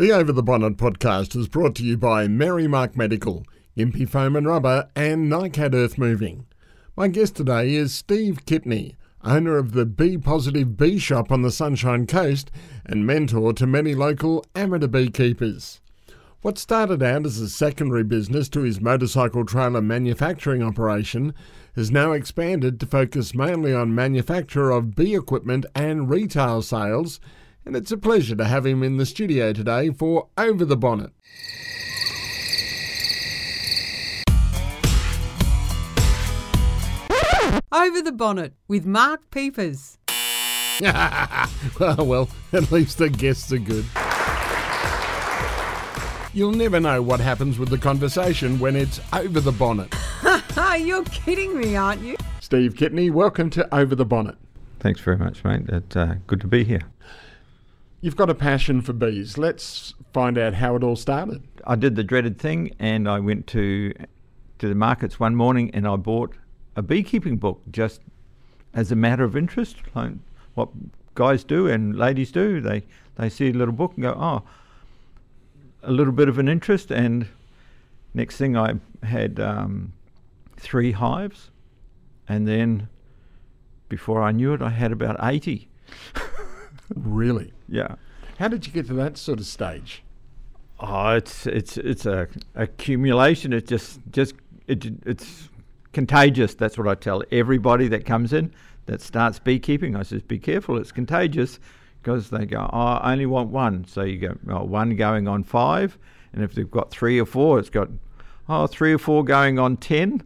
The Over the Bonnet podcast is brought to you by Merrimark Medical, Impy Foam and Rubber, and NICAD Earth Moving. My guest today is Steve Kipney, owner of the Bee Positive Bee Shop on the Sunshine Coast and mentor to many local amateur beekeepers. What started out as a secondary business to his motorcycle trailer manufacturing operation has now expanded to focus mainly on manufacture of bee equipment and retail sales and it's a pleasure to have him in the studio today for Over the Bonnet. Over the Bonnet with Mark Peepers. well, well, at least the guests are good. You'll never know what happens with the conversation when it's over the bonnet. You're kidding me, aren't you? Steve Kipney, welcome to Over the Bonnet. Thanks very much, mate. It's uh, good to be here. You've got a passion for bees. Let's find out how it all started. I did the dreaded thing, and I went to to the markets one morning, and I bought a beekeeping book just as a matter of interest, like what guys do and ladies do. They they see a little book and go, oh, a little bit of an interest, and next thing I had um, three hives, and then before I knew it, I had about eighty. really? Yeah. How did you get to that sort of stage? Oh, it's it's it's a accumulation. It's just just it, it's contagious. That's what I tell everybody that comes in that starts beekeeping. I says, be careful. It's contagious because they go, oh, I only want one. So you go oh, one going on five, and if they've got three or four, it's got oh three or four going on ten.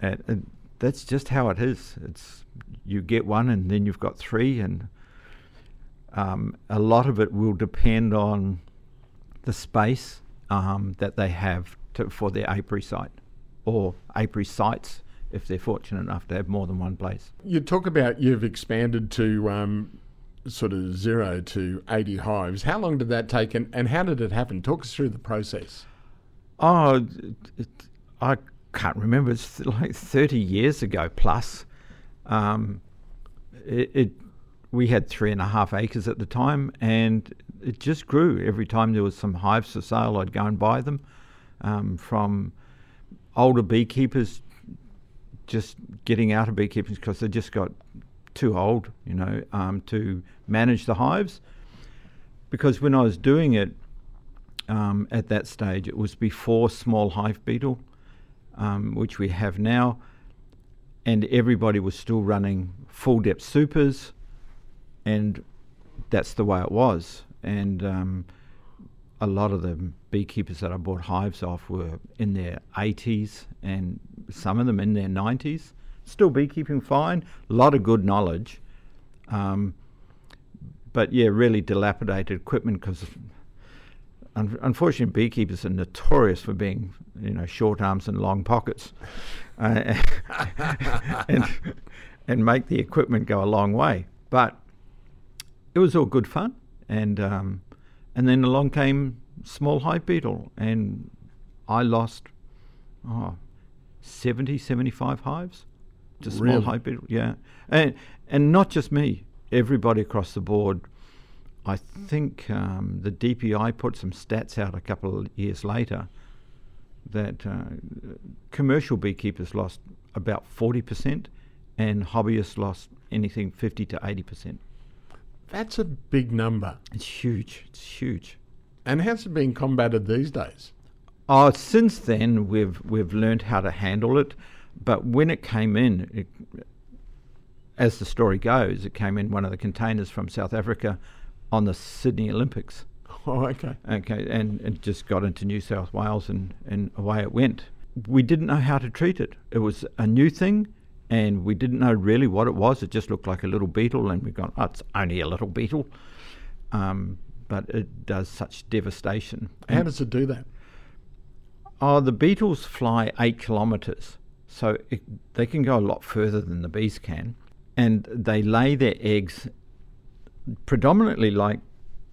And, and that's just how it is. It's you get one, and then you've got three, and um, a lot of it will depend on the space um, that they have to, for their apiary site or apiary sites if they're fortunate enough to have more than one place. You talk about you've expanded to um, sort of zero to 80 hives. How long did that take and, and how did it happen? Talk us through the process. Oh, it, it, I can't remember. It's like 30 years ago plus. Um, it, it we had three and a half acres at the time, and it just grew. Every time there was some hives for sale, I'd go and buy them um, from older beekeepers just getting out of beekeeping because they just got too old, you know, um, to manage the hives. Because when I was doing it um, at that stage, it was before small hive beetle, um, which we have now, and everybody was still running full depth supers and that's the way it was. And um, a lot of the beekeepers that I bought hives off were in their 80s and some of them in their 90s. Still beekeeping fine, a lot of good knowledge. Um, but yeah, really dilapidated equipment because un- unfortunately beekeepers are notorious for being, you know, short arms and long pockets, uh, and, and make the equipment go a long way. But it was all good fun. And um, and then along came small hive beetle, and I lost oh, 70, 75 hives to small really? hive beetle. Yeah, and and not just me, everybody across the board. I think um, the DPI put some stats out a couple of years later that uh, commercial beekeepers lost about 40% and hobbyists lost anything 50 to 80%. That's a big number. It's huge. It's huge. And how's it being combated these days? Oh, since then we've we've learned how to handle it, but when it came in, it, as the story goes, it came in one of the containers from South Africa on the Sydney Olympics. Oh, okay. Okay, and it just got into New South Wales and, and away it went. We didn't know how to treat it. It was a new thing and we didn't know really what it was. It just looked like a little beetle, and we got, oh, it's only a little beetle. Um, but it does such devastation. How and does it do that? Oh, the beetles fly eight kilometres, so it, they can go a lot further than the bees can, and they lay their eggs predominantly like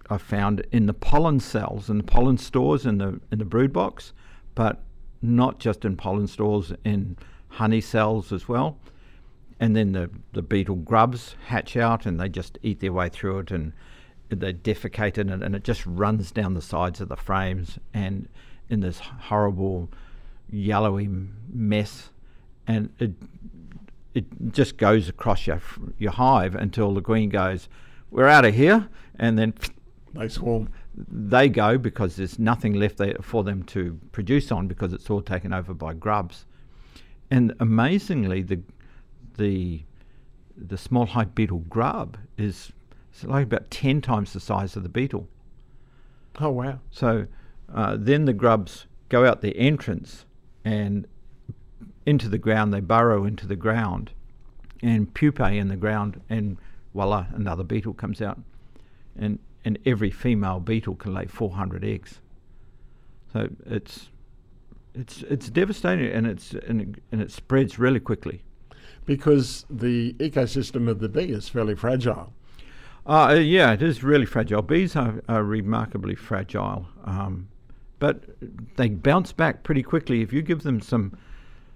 I found in the pollen cells and the pollen stores in the in the brood box, but not just in pollen stores in honey cells as well. And then the, the beetle grubs hatch out and they just eat their way through it. And they defecate in it, and it just runs down the sides of the frames and in this horrible yellowy mess, and it it just goes across your your hive until the queen goes, "We're out of here," and then they swarm. They go because there's nothing left there for them to produce on because it's all taken over by grubs, and amazingly the the the small hive beetle grub is like about ten times the size of the beetle. Oh wow! So uh, then the grubs go out the entrance and into the ground. They burrow into the ground and pupae in the ground, and voila, another beetle comes out. And and every female beetle can lay 400 eggs. So it's it's it's devastating, and it's and it, and it spreads really quickly. Because the ecosystem of the bee is fairly fragile. Uh, yeah, it is really fragile. Bees are, are remarkably fragile, um, but they bounce back pretty quickly if you give them some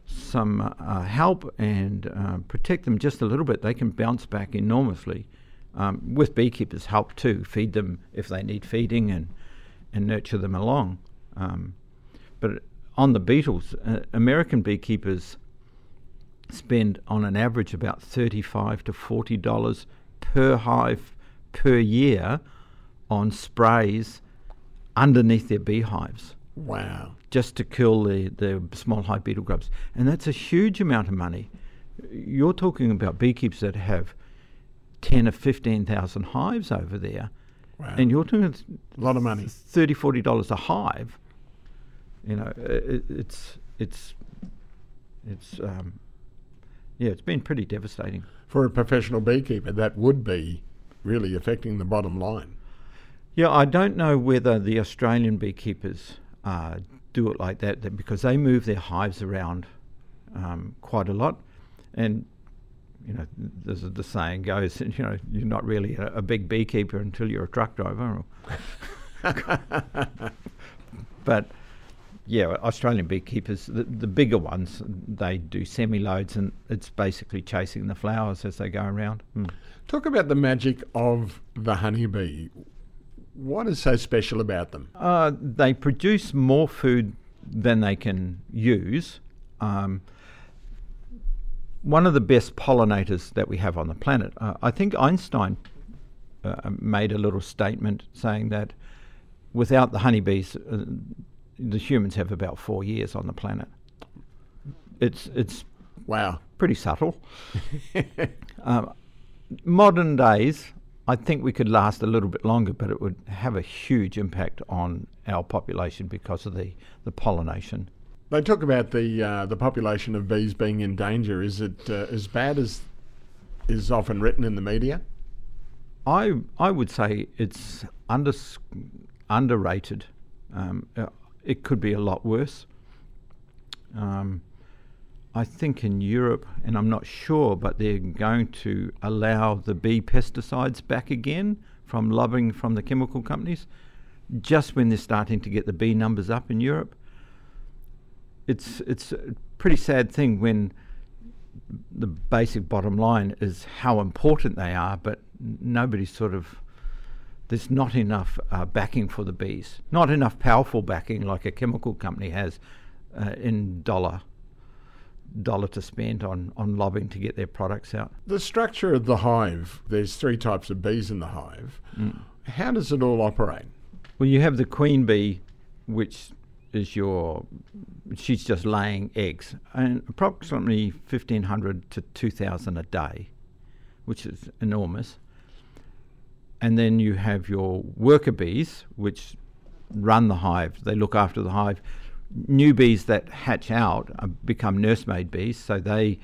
some uh, help and uh, protect them just a little bit. They can bounce back enormously. Um, with beekeepers' help too, feed them if they need feeding and and nurture them along. Um, but on the beetles, uh, American beekeepers spend on an average about thirty-five to forty dollars per hive per year on sprays underneath their beehives. Wow. Just to kill the, the small hive beetle grubs. And that's a huge amount of money. You're talking about beekeepers that have 10 or 15,000 hives over there. Wow. And you're talking a lot of money. 30 $40 a hive. You know, it, it's, it's, it's, um, yeah, it's been pretty devastating. For a professional beekeeper, that would be really affecting the bottom line. Yeah, I don't know whether the Australian beekeepers uh, do it like that, that, because they move their hives around um, quite a lot, and you know, the saying goes, you know, you're not really a, a big beekeeper until you're a truck driver. but yeah, Australian beekeepers, the, the bigger ones, they do semi loads, and it's basically chasing the flowers as they go around. Mm. Talk about the magic of the honeybee. What is so special about them? Uh, they produce more food than they can use. Um, one of the best pollinators that we have on the planet. Uh, I think Einstein uh, made a little statement saying that without the honeybees, uh, the humans have about four years on the planet. It's it's wow, pretty subtle. um, modern days, I think we could last a little bit longer, but it would have a huge impact on our population because of the, the pollination. They talk about the uh, the population of bees being in danger. Is it uh, as bad as is often written in the media? I I would say it's under underrated. Um, uh, it could be a lot worse. Um, I think in Europe, and I'm not sure, but they're going to allow the bee pesticides back again from lobbying from the chemical companies, just when they're starting to get the bee numbers up in Europe. It's it's a pretty sad thing when the basic bottom line is how important they are, but nobody sort of there's not enough uh, backing for the bees, not enough powerful backing like a chemical company has uh, in dollar dollar to spend on, on lobbying to get their products out. The structure of the hive, there's three types of bees in the hive. Mm. How does it all operate? Well, you have the queen bee, which is your, she's just laying eggs, and approximately 1,500 to 2,000 a day, which is enormous. And then you have your worker bees, which run the hive. They look after the hive new bees that hatch out uh, become nursemaid bees, so they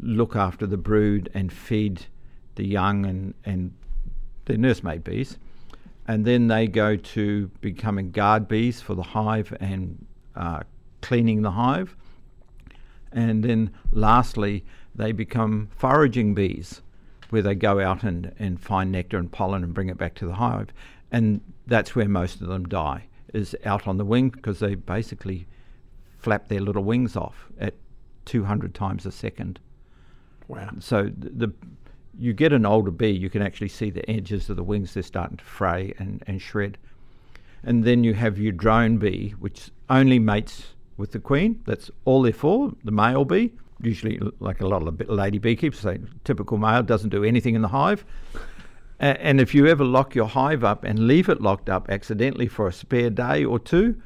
look after the brood and feed the young and, and they're nursemaid bees. And then they go to becoming guard bees for the hive and uh, cleaning the hive. And then lastly, they become foraging bees, where they go out and, and find nectar and pollen and bring it back to the hive. And that's where most of them die is out on the wing because they basically flap their little wings off at 200 times a second. Wow. So the, the you get an older bee, you can actually see the edges of the wings, they're starting to fray and, and shred. And then you have your drone bee, which only mates with the queen. That's all they're for, the male bee. Usually, like a lot of lady beekeepers say, typical male doesn't do anything in the hive. and if you ever lock your hive up and leave it locked up accidentally for a spare day or two,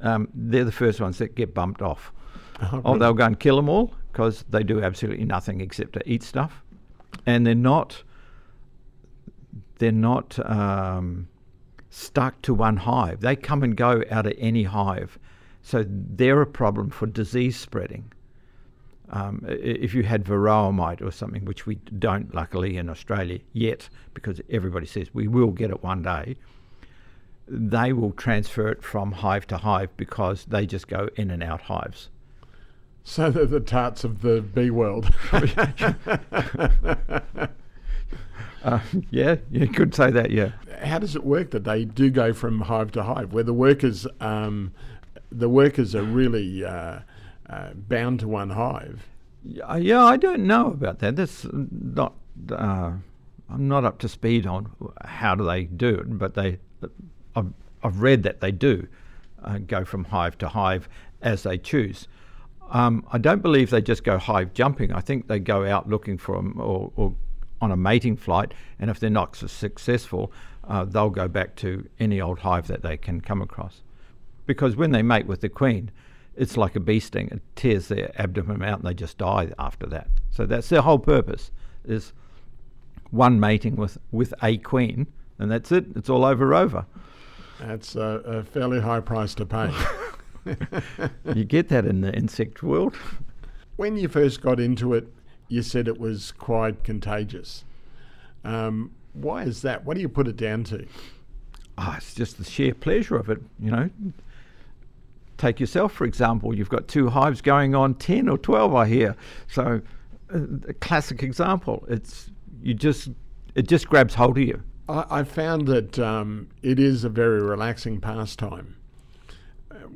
um, they're the first ones that get bumped off. Oh, oh they'll go and kill them all because they do absolutely nothing except to eat stuff, and they're not. They're not um, stuck to one hive. They come and go out of any hive, so they're a problem for disease spreading. Um, if you had varroa mite or something, which we don't luckily in Australia yet, because everybody says we will get it one day, they will transfer it from hive to hive because they just go in and out hives. So they're the tarts of the bee world. uh, yeah, you could say that. Yeah. How does it work that they do go from hive to hive, where the workers, um, the workers are really uh, uh, bound to one hive? Yeah, I don't know about that. That's not. Uh, I'm not up to speed on how do they do it, but they. I've, I've read that they do uh, go from hive to hive as they choose. Um, I don't believe they just go hive jumping. I think they go out looking for them or, or on a mating flight, and if they're not successful, uh, they'll go back to any old hive that they can come across. Because when they mate with the queen, it's like a bee sting. It tears their abdomen out, and they just die after that. So that's their whole purpose: is one mating with with a queen, and that's it. It's all over over. That's a, a fairly high price to pay. you get that in the insect world. When you first got into it, you said it was quite contagious. Um, why is that? What do you put it down to? Oh, it's just the sheer pleasure of it, you know. Take yourself, for example. You've got two hives going on 10 or 12, I hear. So, uh, a classic example. It's you just it just grabs hold of you. I, I found that um, it is a very relaxing pastime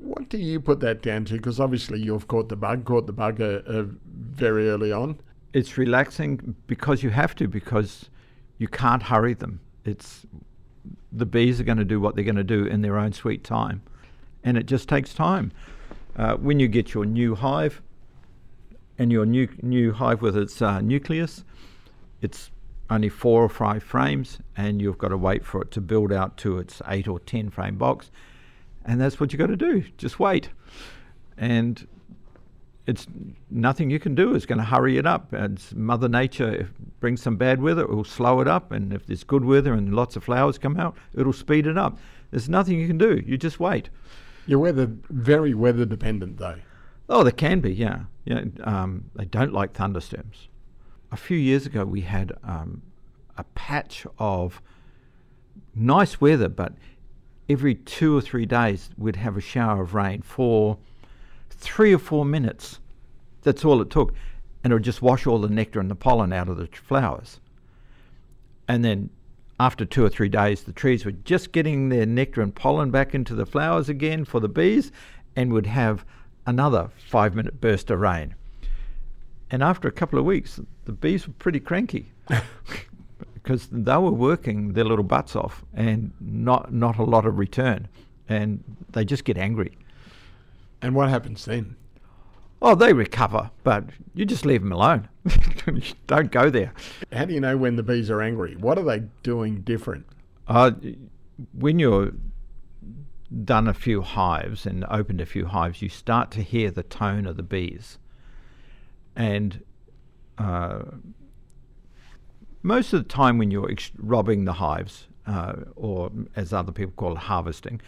what do you put that down to? Because obviously you've caught the bug, caught the bug uh, uh, very early on. It's relaxing because you have to, because you can't hurry them. It's the bees are going to do what they're going to do in their own sweet time, and it just takes time. Uh, when you get your new hive, and your new new hive with its uh, nucleus, it's only four or five frames, and you've got to wait for it to build out to its eight or ten frame box and that's what you've got to do. Just wait. And it's nothing you can do is going to hurry it up. It's Mother Nature brings some bad weather, it will slow it up. And if there's good weather and lots of flowers come out, it'll speed it up. There's nothing you can do. You just wait. You're weather very weather dependent, though. Oh, they can be, yeah. Yeah, um, they don't like thunderstorms. A few years ago, we had um, a patch of nice weather, but every two or three days we'd have a shower of rain for three or four minutes. That's all it took. And it would just wash all the nectar and the pollen out of the flowers. And then after two or three days, the trees were just getting their nectar and pollen back into the flowers again for the bees and would have another five minute burst of rain. And after a couple of weeks, the bees were pretty cranky. because they were working their little butts off and not not a lot of return, and they just get angry. And what happens then? Oh, they recover, but you just leave them alone. Don't go there. How do you know when the bees are angry? What are they doing different? Uh, when you're done a few hives and opened a few hives, you start to hear the tone of the bees. And uh, most of the time when you're ex- robbing the hives, uh, or as other people call it, harvesting,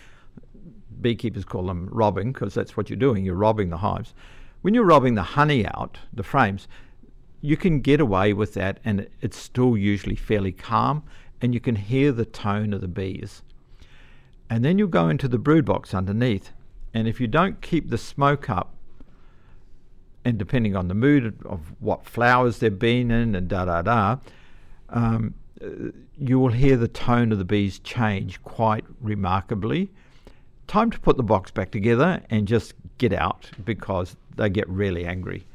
beekeepers call them robbing because that's what you're doing. You're robbing the hives. When you're robbing the honey out, the frames, you can get away with that and it's still usually fairly calm and you can hear the tone of the bees. And then you'll go into the brood box underneath. And if you don't keep the smoke up, and depending on the mood of what flowers they've been in and da da da, um, you will hear the tone of the bees change quite remarkably. Time to put the box back together and just get out because they get really angry.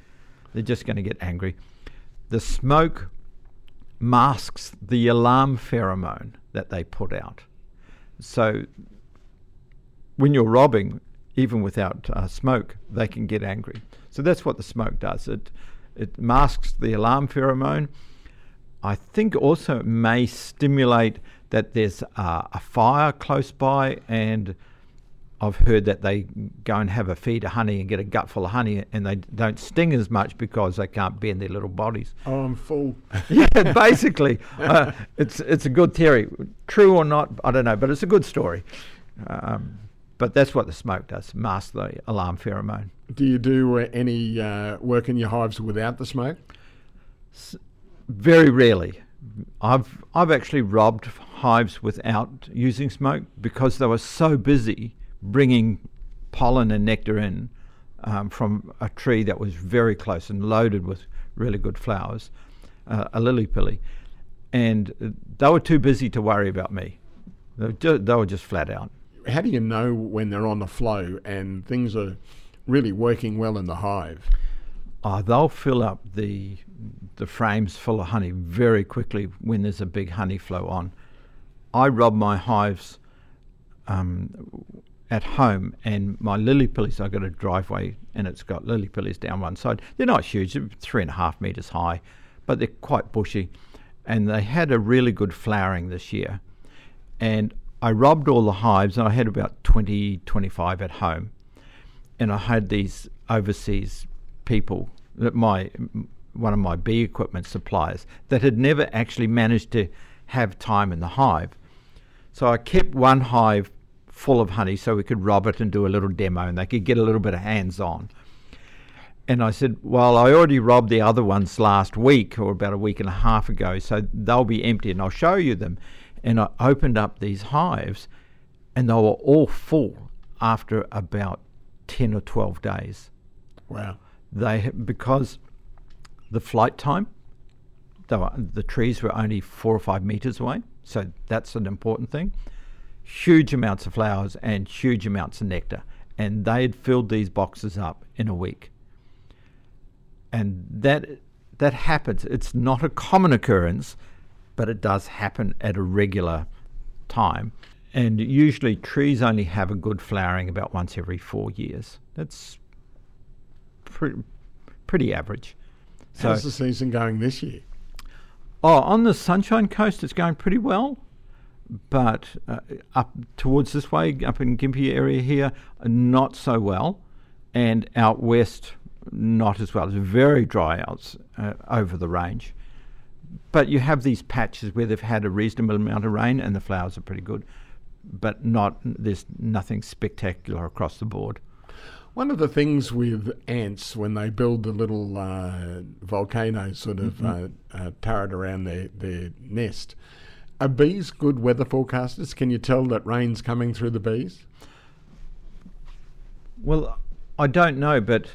They're just going to get angry. The smoke masks the alarm pheromone that they put out. So when you're robbing, even without uh, smoke, they can get angry. So that's what the smoke does. It it masks the alarm pheromone. I think also it may stimulate that there's uh, a fire close by, and I've heard that they go and have a feed of honey and get a gut full of honey, and they don't sting as much because they can't bend their little bodies. Oh, I'm full. yeah, basically, uh, it's it's a good theory. True or not, I don't know, but it's a good story. Um, but that's what the smoke does, mask the alarm pheromone. Do you do uh, any uh, work in your hives without the smoke? S- very rarely. I've I've actually robbed hives without using smoke because they were so busy bringing pollen and nectar in um, from a tree that was very close and loaded with really good flowers, uh, a lily pilly, and they were too busy to worry about me. They were, ju- they were just flat out. How do you know when they're on the flow and things are really working well in the hive? Uh, they'll fill up the the frames full of honey very quickly when there's a big honey flow on. I rob my hives um, at home, and my lily pillies. I've got a driveway, and it's got lily pillies down one side. They're not huge; they're three and a half meters high, but they're quite bushy, and they had a really good flowering this year. And I robbed all the hives, and I had about 20, 25 at home, and I had these overseas people that my one of my bee equipment suppliers that had never actually managed to have time in the hive. So I kept one hive full of honey so we could rob it and do a little demo and they could get a little bit of hands on. And I said, Well, I already robbed the other ones last week or about a week and a half ago, so they'll be empty and I'll show you them. And I opened up these hives and they were all full after about 10 or 12 days. Wow. They because the flight time, were, the trees were only four or five meters away, so that's an important thing. Huge amounts of flowers and huge amounts of nectar, and they had filled these boxes up in a week. And that that happens. It's not a common occurrence, but it does happen at a regular time. And usually, trees only have a good flowering about once every four years. That's pretty, pretty average. So How's the season going this year? Oh, on the Sunshine Coast, it's going pretty well. But uh, up towards this way, up in Gympie area here, not so well. And out west, not as well. It's very dry out uh, over the range. But you have these patches where they've had a reasonable amount of rain and the flowers are pretty good. But not there's nothing spectacular across the board. One of the things with ants when they build the little uh, volcano sort of mm-hmm. uh, uh, turret around their, their nest, are bees good weather forecasters? Can you tell that rain's coming through the bees? Well, I don't know, but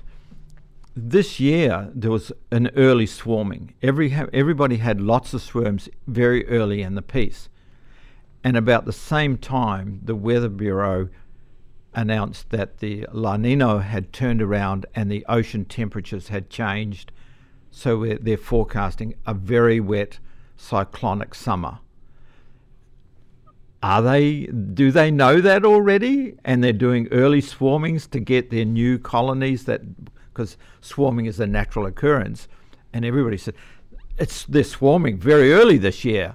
this year there was an early swarming. Every everybody had lots of swarms very early in the piece, and about the same time, the Weather Bureau announced that the La Nina had turned around and the ocean temperatures had changed. So they're forecasting a very wet cyclonic summer. Are they? Do they know that already? And they're doing early swarmings to get their new colonies. That because swarming is a natural occurrence, and everybody said it's they're swarming very early this year.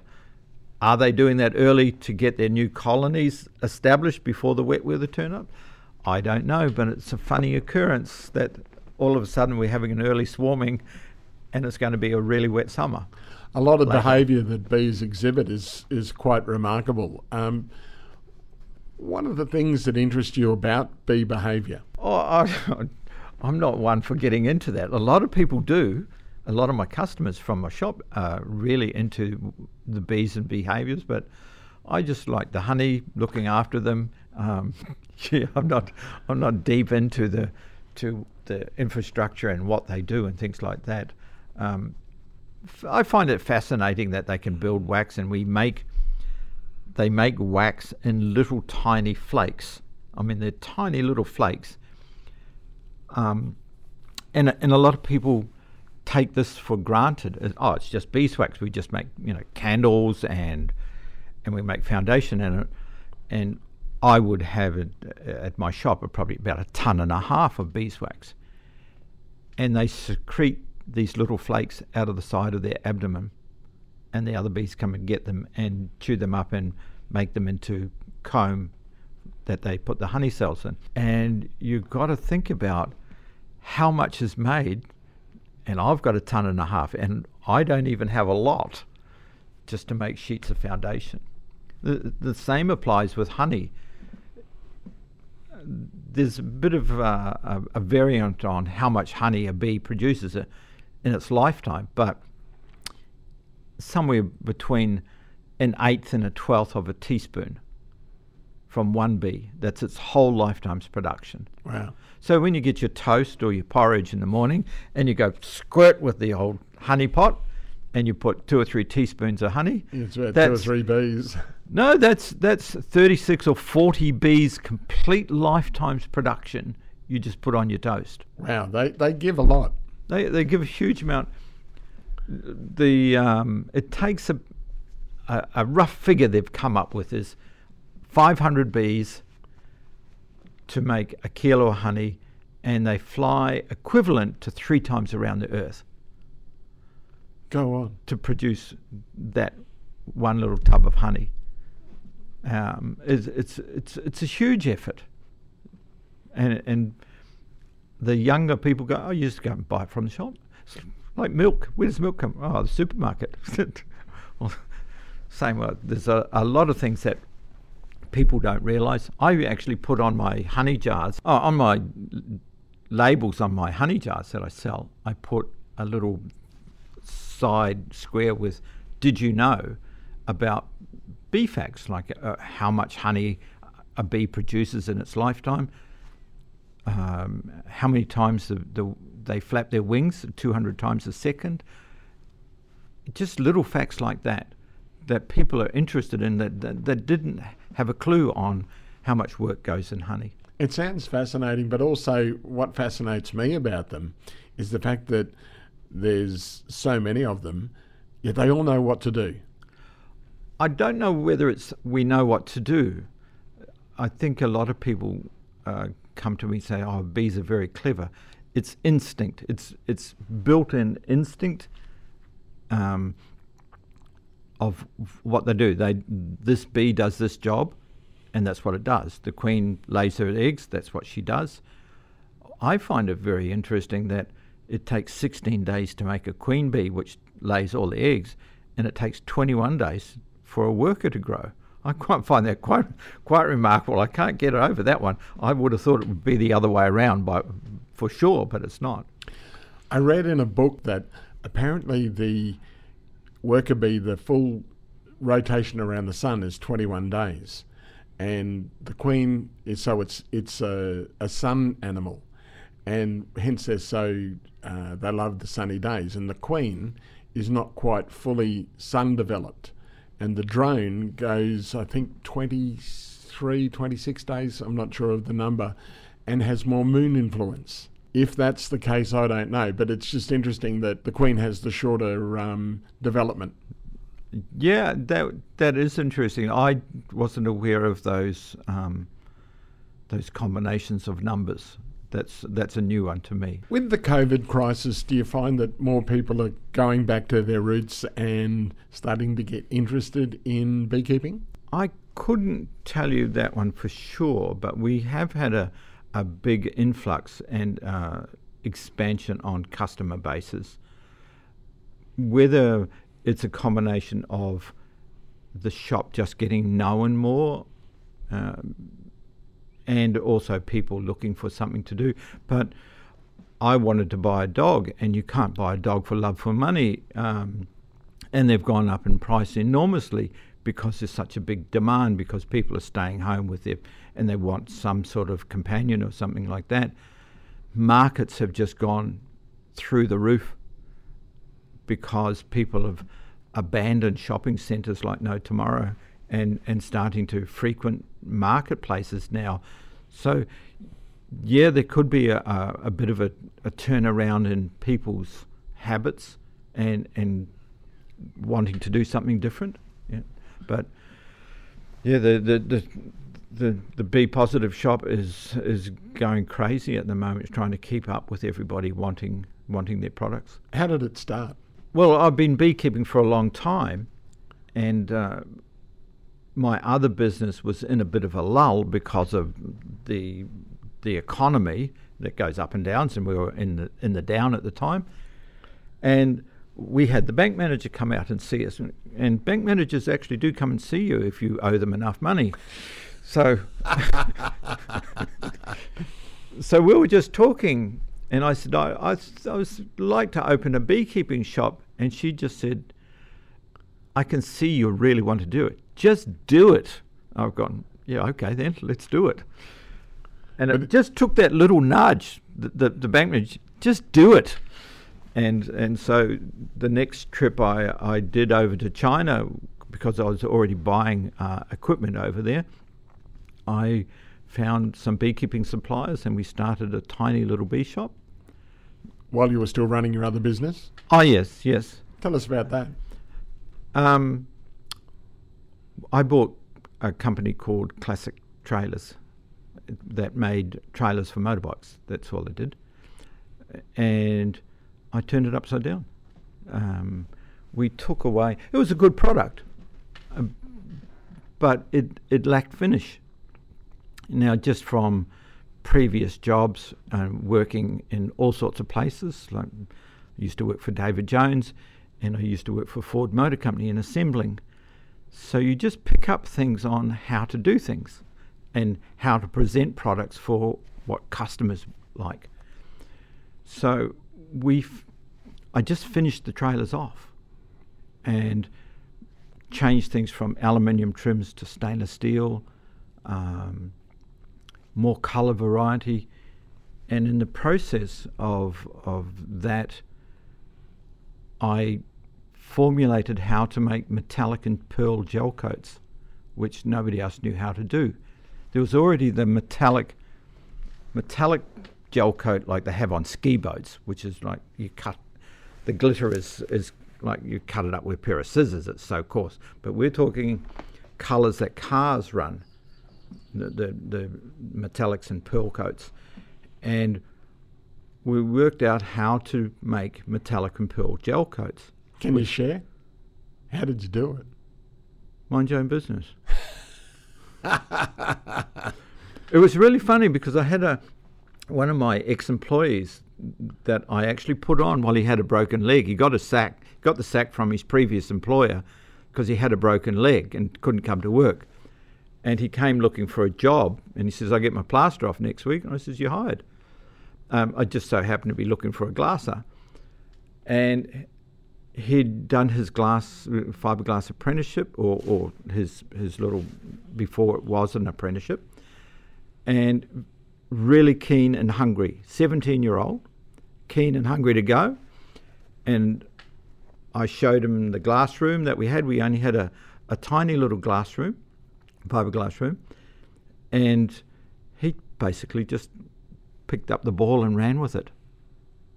Are they doing that early to get their new colonies established before the wet weather turn up? I don't know, but it's a funny occurrence that all of a sudden we're having an early swarming and it's going to be a really wet summer. A lot of behaviour that bees exhibit is, is quite remarkable. Um, one of the things that interest you about bee behaviour? Oh, I, I'm not one for getting into that. A lot of people do a lot of my customers from my shop are really into the bees and behaviours, but I just like the honey, looking after them. Um, yeah, I'm not I'm not deep into the to the infrastructure and what they do and things like that. Um, I find it fascinating that they can build wax and we make they make wax in little tiny flakes. I mean, they're tiny little flakes. Um, and and a lot of people take this for granted. Oh, it's just beeswax. We just make you know candles and and we make foundation in it. And I would have it uh, at my shop probably about a ton and a half of beeswax, and they secrete these little flakes out of the side of their abdomen, and the other bees come and get them and chew them up and make them into comb that they put the honey cells in. And you've got to think about how much is made, and I've got a ton and a half, and I don't even have a lot just to make sheets of foundation. The, the same applies with honey. There's a bit of uh, a, a, variant on how much honey a bee produces in its lifetime, but somewhere between an eighth and a twelfth of a teaspoon from one bee. That's its whole lifetime's production. Wow. So when you get your toast or your porridge in the morning and you go squirt with the old honey pot and you put two or three teaspoons of honey. It's about two or three bees. No, that's that's 36 or 40 bees complete lifetime's production you just put on your toast. Wow, they, they give a lot. They, they give a huge amount. The um, It takes a, a, a rough figure they've come up with is 500 bees to make a kilo of honey, and they fly equivalent to three times around the earth. Go on. To produce that one little tub of honey. Um, it's, it's, it's, it's a huge effort. And, and the younger people go, oh, you just go and buy it from the shop. It's like milk. Where does milk come? Oh, the supermarket. well, same way. There's a, a lot of things that people don't realise. I actually put on my honey jars, oh, on my labels on my honey jars that I sell, I put a little side square with did you know about bee facts, like uh, how much honey a bee produces in its lifetime, um, how many times the, the, they flap their wings, 200 times a second. Just little facts like that that people are interested in that, that, that didn't have a clue on how much work goes in honey. It sounds fascinating, but also what fascinates me about them is the fact that there's so many of them, yet they all know what to do. I don't know whether it's we know what to do. I think a lot of people uh, come to me and say, "Oh, bees are very clever." It's instinct. It's it's built-in instinct. Um, of what they do. They this bee does this job, and that's what it does. The queen lays her eggs. That's what she does. I find it very interesting that it takes 16 days to make a queen bee, which lays all the eggs, and it takes 21 days for a worker to grow. I quite find that quite quite remarkable. I can't get over that one. I would have thought it would be the other way around, by for sure, but it's not. I read in a book that apparently the worker bee, the full rotation around the sun is 21 days. And the queen is so it's it's a, a sun animal, and hence they're so uh, they love the sunny days. And the queen is not quite fully sun developed, and the drone goes I think 23, 26 days. I'm not sure of the number, and has more moon influence. If that's the case, I don't know, but it's just interesting that the Queen has the shorter um, development. Yeah, that that is interesting. I wasn't aware of those um, those combinations of numbers. That's that's a new one to me. With the COVID crisis, do you find that more people are going back to their roots and starting to get interested in beekeeping? I couldn't tell you that one for sure, but we have had a a big influx and uh, expansion on customer bases. Whether it's a combination of the shop just getting known more um, and also people looking for something to do. But I wanted to buy a dog, and you can't buy a dog for love for money. Um, and they've gone up in price enormously because there's such a big demand because people are staying home with their and they want some sort of companion or something like that. Markets have just gone through the roof because people have abandoned shopping centres like no tomorrow and, and starting to frequent marketplaces now. So, yeah, there could be a, a, a bit of a, a turnaround in people's habits and and wanting to do something different. Yeah, but yeah, the the the the, the Bee Positive shop is is going crazy at the moment, trying to keep up with everybody wanting wanting their products. How did it start? Well, I've been beekeeping for a long time, and uh, my other business was in a bit of a lull because of the the economy that goes up and down, and we were in the in the down at the time, and we had the bank manager come out and see us, and, and bank managers actually do come and see you if you owe them enough money. So, so we were just talking, and I said, I, I, I was like to open a beekeeping shop, and she just said, I can see you really want to do it. Just do it. I've gone, yeah, okay, then let's do it. And it just took that little nudge, the, the, the bank manager, just do it. And and so the next trip I, I did over to China because I was already buying uh, equipment over there. I found some beekeeping suppliers and we started a tiny little bee shop. While you were still running your other business? Oh yes, yes. Tell us about that. Um, I bought a company called Classic Trailers that made trailers for motorbikes. That's all it did. And I turned it upside down. Um, we took away, it was a good product, um, but it, it lacked finish. Now, just from previous jobs, um, working in all sorts of places, like I used to work for David Jones and I used to work for Ford Motor Company in assembling. So you just pick up things on how to do things and how to present products for what customers like. So we, I just finished the trailers off, and changed things from aluminium trims to stainless steel, um, more color variety, and in the process of of that, I formulated how to make metallic and pearl gel coats, which nobody else knew how to do. There was already the metallic metallic gel coat like they have on ski boats, which is like you cut the glitter is is like you cut it up with a pair of scissors. It's so coarse. But we're talking colours that cars run, the, the the metallics and pearl coats, and we worked out how to make metallic and pearl gel coats. Can you share? How did you do it? Mind your own business. it was really funny because I had a one of my ex-employees that I actually put on while he had a broken leg. He got a sack, got the sack from his previous employer because he had a broken leg and couldn't come to work. And he came looking for a job, and he says, "I get my plaster off next week." And I says, "You're hired." Um, I just so happened to be looking for a glasser, and he'd done his glass fiberglass apprenticeship or, or his his little before it was an apprenticeship and really keen and hungry. 17 year old keen and hungry to go and I showed him the glass room that we had. We only had a, a tiny little glass room fiberglass room and he basically just picked up the ball and ran with it.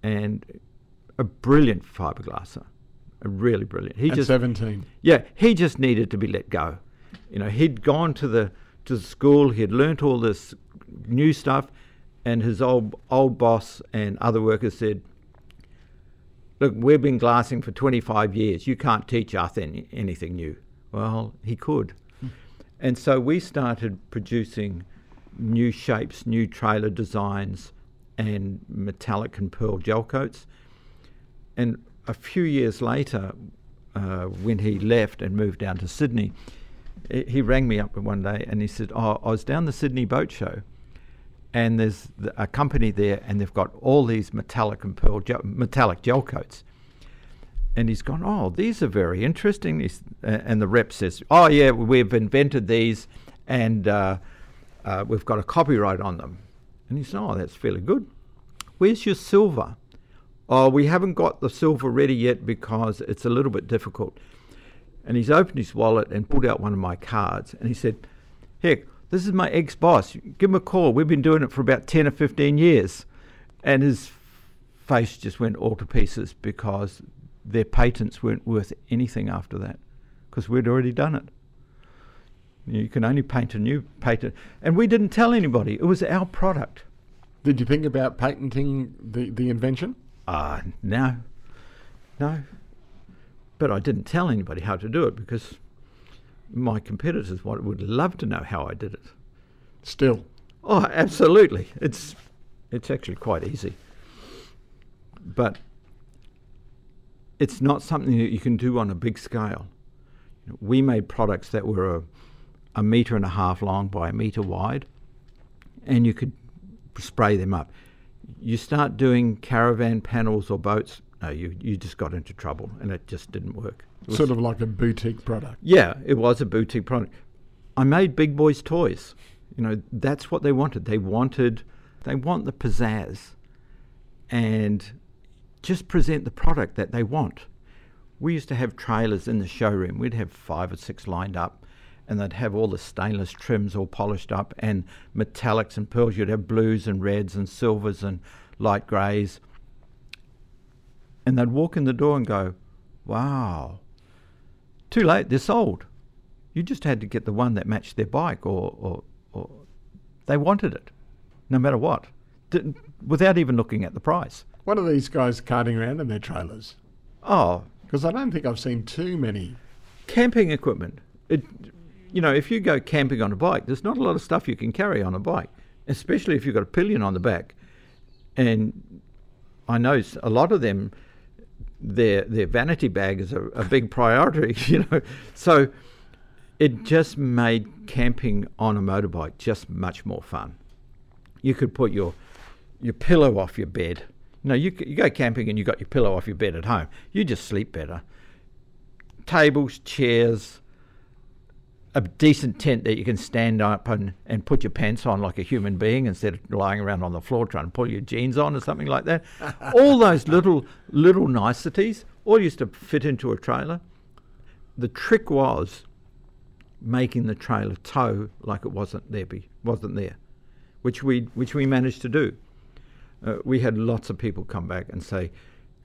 And a brilliant fiberglasser really brilliant. He At just seventeen. Yeah, he just needed to be let go. You know, he'd gone to the to the school, he'd learnt all this new stuff, and his old old boss and other workers said, "Look, we've been glassing for 25 years. You can't teach us any, anything new." Well, he could, hmm. and so we started producing new shapes, new trailer designs, and metallic and pearl gel coats. And a few years later, uh, when he left and moved down to Sydney, he rang me up one day and he said, "Oh, I was down the Sydney Boat Show, and there's a company there, and they've got all these metallic and pearl gel, metallic gel coats." And he's gone, "Oh, these are very interesting." He's, and the rep says, "Oh yeah, we've invented these, and uh, uh, we've got a copyright on them." And he said, "Oh, that's fairly good. Where's your silver?" Oh, we haven't got the silver ready yet because it's a little bit difficult. And he's opened his wallet and pulled out one of my cards and he said, Heck, this is my ex boss. Give him a call. We've been doing it for about 10 or 15 years. And his face just went all to pieces because their patents weren't worth anything after that because we'd already done it. You can only paint a new patent. And we didn't tell anybody. It was our product. Did you think about patenting the, the invention? Ah, no. No. But I didn't tell anybody how to do it because my competitors would would love to know how I did it. Still. Oh, absolutely. It's it's actually quite easy. But it's not something that you can do on a big scale. You know, we made products that were a, a meter and a half long by a meter wide, and you could spray them up. You start doing caravan panels or boats, no, you, you just got into trouble, and it just didn't work. Was- Sort of like a boutique product. yeah, it was a boutique product. I made big boys' toys. You know, that's what they wanted. They wanted, they want the pizzazz, and just present the product that they want. We used to have trailers in the showroom. We'd have five or six lined up, and they'd have all the stainless trims all polished up, and metallics and pearls. You'd have blues and reds and silvers and light greys, and they'd walk in the door and go, "Wow." Too late, they're sold. You just had to get the one that matched their bike, or, or, or they wanted it, no matter what, Didn't, without even looking at the price. What are these guys carting around in their trailers? Oh, Because I don't think I've seen too many. camping equipment. It, you know, if you go camping on a bike, there's not a lot of stuff you can carry on a bike, especially if you've got a pillion on the back. And I know a lot of them, their their vanity bag is a, a big priority. You know, so it just made camping on a motorbike just much more fun. You could put your your pillow off your bed. You know, you, you go camping and you got your pillow off your bed at home. You just sleep better tables, chairs, a decent tent that you can stand up and, and put your pants on like a human being instead of lying around on the floor trying to pull your jeans on or something like that. all those little little niceties all used to fit into a trailer. The trick was making the trailer tow like it wasn't there be, wasn't there, which we which we managed to do. Uh, we had lots of people come back and say,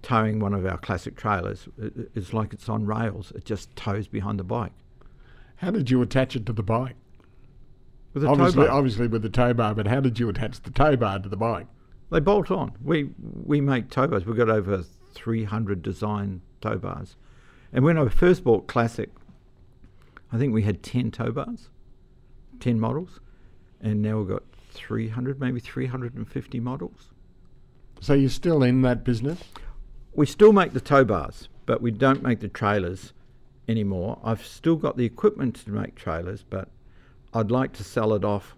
towing one of our classic trailers is like it's on rails. It just tows behind the bike How did you attach it to the bike? with a obviously, tow bar. obviously with the tow bar, but how did you attach the tow bar to the bike? They bolt on. We we make tow bars. We've got over 300 design tow bars. And when I first bought Classic, I think we had 10 tow bars, 10 models, and now we've got 300, maybe 350 models. So you're still in that business? We still make the tow bars, but we don't make the trailers anymore. I've still got the equipment to make trailers, but I'd like to sell it off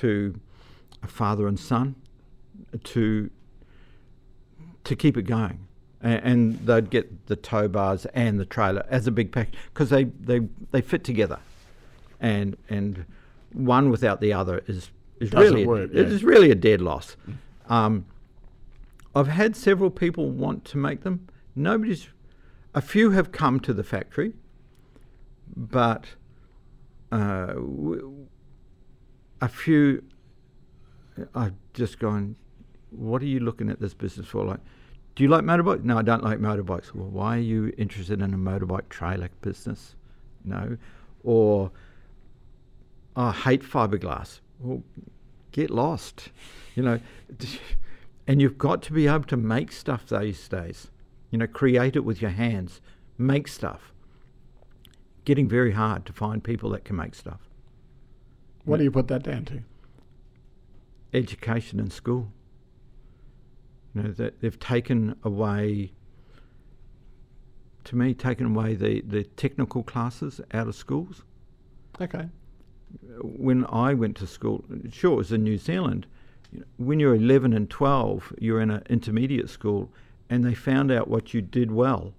to a father and son to to keep it going. A- And they'd get the tow bars and the trailer as a big package because they, they, they fit together, and and one without the other is is Doesn't really a- work, it yeah. is really a dead loss. Um, I've had several people want to make them. Nobody's, a few have come to the factory, but uh, a few, I've just gone, what are you looking at this business for? Like, do you like motorbikes? No, I don't like motorbikes. Well, why are you interested in a motorbike trailer business? No. Or, "Oh, I hate fiberglass. Well, get lost. You know, and you've got to be able to make stuff these days. You know, create it with your hands, make stuff. Getting very hard to find people that can make stuff. What do you put that down to? Education in school. You know, that they've taken away, to me, taken away the, the technical classes out of schools. Okay. when I went to school, sure, it was in New Zealand. When you're 11 and 12, you're in an intermediate school, and they found out what you did well,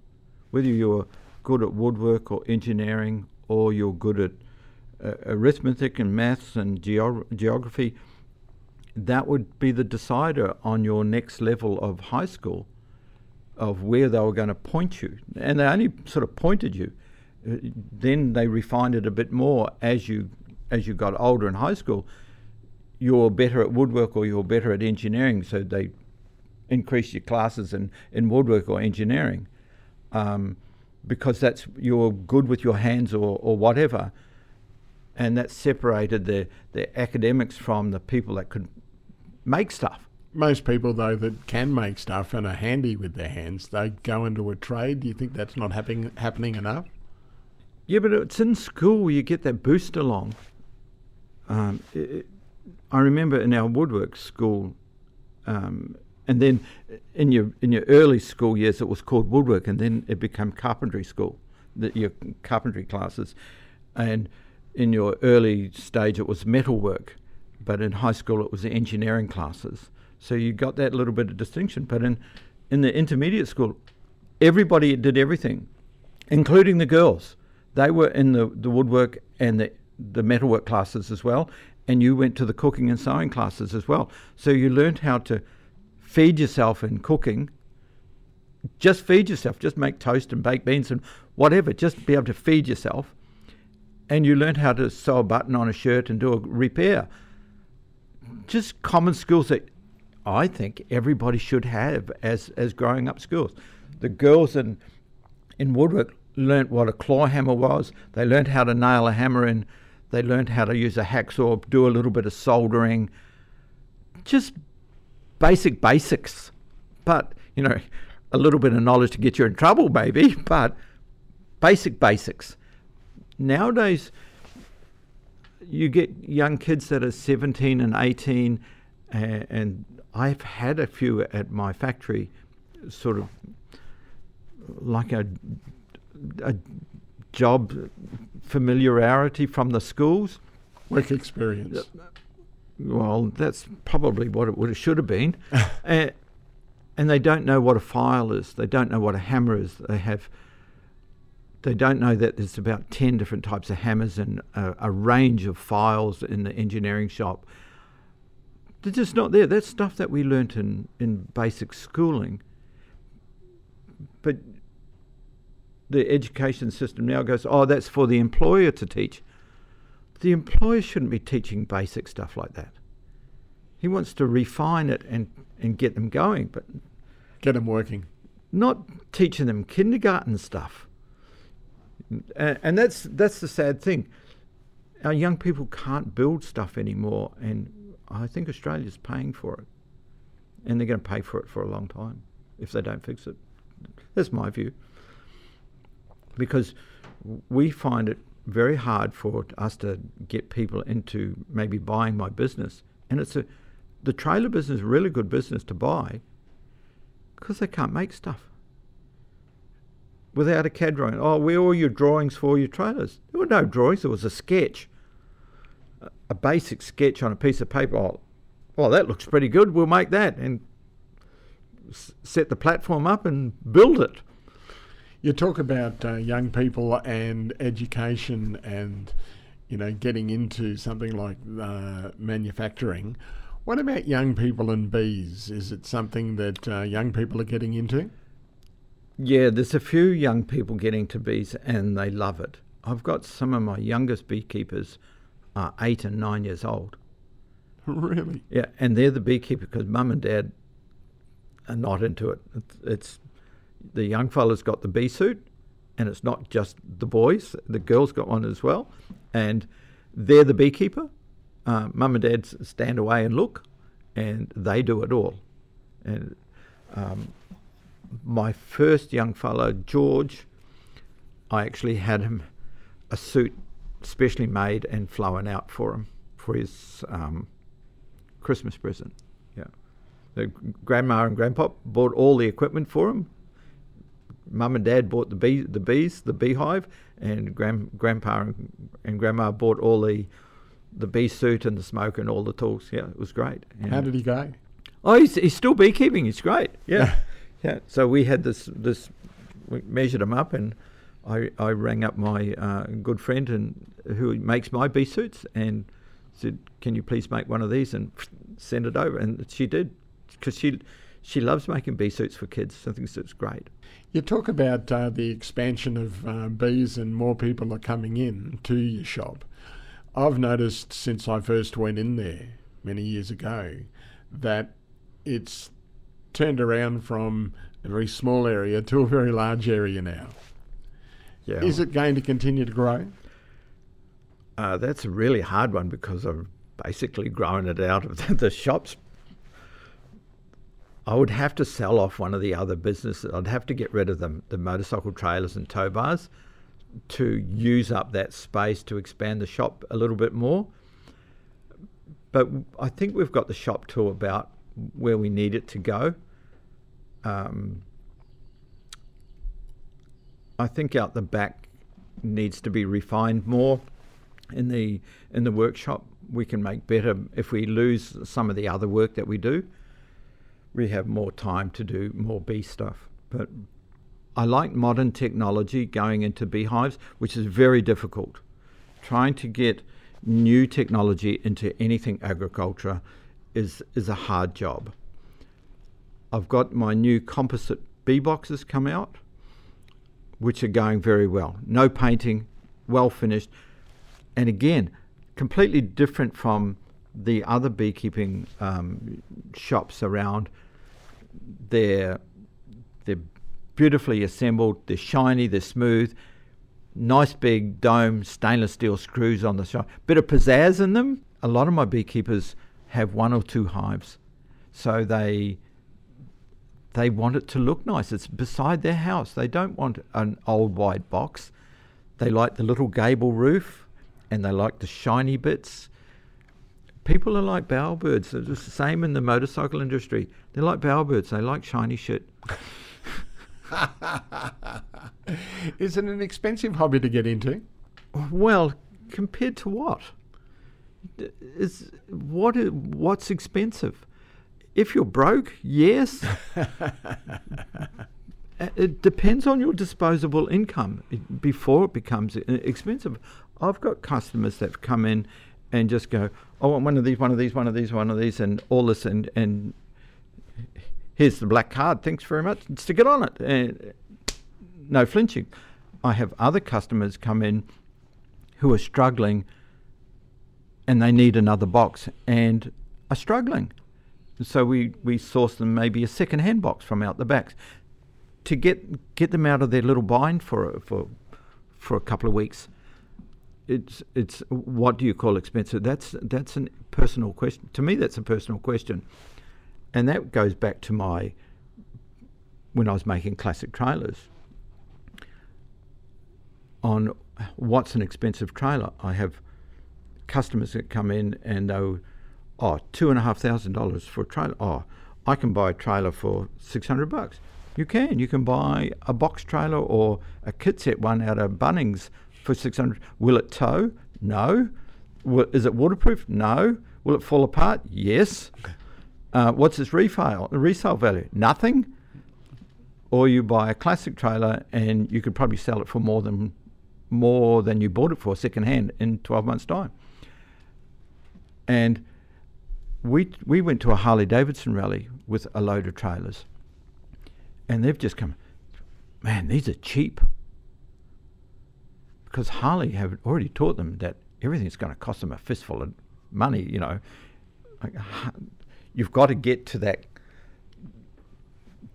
whether you were good at woodwork or engineering, or you're good at uh, arithmetic and maths and geog- geography. That would be the decider on your next level of high school, of where they were going to point you, and they only sort of pointed you uh, then they refined it a bit more as you as you got older in high school. You're better at woodwork or you're better at engineering, so they increase your classes in, in woodwork or engineering um, because that's you're good with your hands or, or whatever. And that separated the, the academics from the people that could make stuff. Most people, though, that can make stuff and are handy with their hands, they go into a trade. Do you think that's not happening happening enough? Yeah, but it's in school where you get that boost along. Um, it, I remember in our woodwork school, um, and then uh, in your in your early school years it was called woodwork, and then it became carpentry school, your carpentry classes, and in your early stage it was metalwork, but in high school it was the engineering classes. So you got that little bit of distinction. But in in the intermediate school, everybody did everything, including the girls. They were in the, the woodwork and the the metalwork classes as well, and you went to the cooking and sewing classes as well. So you learned how to feed yourself in cooking. Just feed yourself. Just make toast and baked beans and whatever. Just be able to feed yourself. And you learned how to sew a button on a shirt and do a repair. Just common skills that I think everybody should have as, as growing up skills. The girls in in woodwork learnt what a claw hammer was. They learned how to nail a hammer in they learned how to use a hacksaw, do a little bit of soldering, just basic basics. But, you know, a little bit of knowledge to get you in trouble, maybe, but basic basics. Nowadays, you get young kids that are 17 and 18, and, I've had a few at my factory, sort of like a, a job familiarity from the schools. Work experience. Well, that's probably what it would have should have been. uh, and they don't know what a file is. They don't know what a hammer is. They have. They don't know that there's about ten different types of hammers and a, a range of files in the engineering shop. They're just not there. That's stuff that we learnt in, in basic schooling. But the education system now goes, oh, that's for the employer to teach. The employer shouldn't be teaching basic stuff like that. He wants to refine it and, and get them going, but get them working. Not teaching them kindergarten stuff. And, and that's that's the sad thing. Our young people can't build stuff anymore, and I think Australia's paying for it, and they're going to pay for it for a long time if they don't fix it. That's my view because we find it very hard for us to get people into maybe buying my business. And it's a the trailer business is a really good business to buy because they can't make stuff without a CAD drawing. Oh, where are your drawings for your trailers? There were no drawings. There was a sketch, a basic sketch on a piece of paper. Oh, well, that looks pretty good. We'll make that and set the platform up and build it. You talk about uh, young people and education and you know getting into something like uh, manufacturing. What about young people and bees? Is it something that uh, young people are getting into? Yeah, there's a few young people getting to bees and they love it. I've got some of my youngest beekeepers are eight and nine years old. Really? Yeah, and they're the beekeeper because mum and dad are not into it. It's, it's the young fella's got the bee suit, and it's not just the boys, the girls got one as well, and they're the beekeeper. Uh, Mum and dad stand away and look, and they do it all. And um, my first young fellow, George, I actually had him a suit specially made and flown out for him for his um, Christmas present. Yeah, the grandma and grandpa bought all the equipment for him, mum and dad bought the bee, the bees, the beehive, and grand, grandpa and, and, grandma bought all the the bee suit and the smoker and all the tools. Yeah, it was great. And How did he go? Oh, he's, he's still beekeeping. He's great. Yeah, yeah. So we had this this we measured him up, and I I rang up my uh, good friend and who makes my bee suits and said, "Can you please make one of these and send it over?" And she did because she she loves making bee suits for kids. I think it's great. You talk about uh, the expansion of uh, bees and more people are coming in to your shop. I've noticed since I first went in there many years ago that it's turned around from a very small area to a very large area now. Yeah. Is it going to continue to grow? Uh, that's a really hard one because I've basically grown it out of the, the shops. I would have to sell off one of the other businesses. I'd have to get rid of the, the motorcycle trailers and tow bars to use up that space to expand the shop a little bit more. But I think we've got the shop to about where we need it to go. Um, I think out the back needs to be refined more. In the in the workshop, we can make better if we lose some of the other work that we do. We have more time to do more bee stuff. But I like modern technology going into beehives, which is very difficult. Trying to get new technology into anything agriculture is is a hard job. I've got my new composite bee boxes come out, which are going very well. No painting, well finished, and again, completely different from the other beekeeping um, shops around. They're they're beautifully assembled. They're shiny. They're smooth. Nice big dome stainless steel screws on the side. Bit of pizzazz in them. A lot of my beekeepers have one or two hives, so they they want it to look nice. It's beside their house. They don't want an old white box. They like the little gable roof and they like the shiny bits. People are like bowerbirds. It's the same in the motorcycle industry. They're like bowerbirds. They like shiny shit. Is it an expensive hobby to get into? Well, compared to what? Is what? What's expensive? If you're broke, yes. Uh, it depends on your disposable income before it becomes uh, expensive. I've got customers that come in and just go, "I want one of these, one of these, one of these, one of these, and all this, and and here's the black card. Thanks very much. Stick it on it." And no flinching. I have other customers come in who are struggling and they need another box and are struggling. So we, we source them maybe a second hand box from out the backs to get get them out of their little bind for for for a couple of weeks. It's it's what do you call expensive? That's that's a personal question. To me, that's a personal question, and that goes back to my when I was making classic trailers. On what's an expensive trailer? I have customers that come in and they oh two and a half thousand dollars for a trailer. Oh, I can buy a trailer for six hundred bucks. You can. You can buy a box trailer or a kit set one out of Bunnings for six hundred. Will it tow? No. Will, is it waterproof? No. Will it fall apart? Yes. Uh, what's its resale resale value? Nothing. Or you buy a classic trailer and you could probably sell it for more than more than you bought it for second hand in twelve months' time. And we we went to a Harley Davidson rally with a load of trailers, and they've just come, man, these are cheap. Because Harley have already taught them that everything's going to cost them a fistful of money. You know, like, you've got to get to that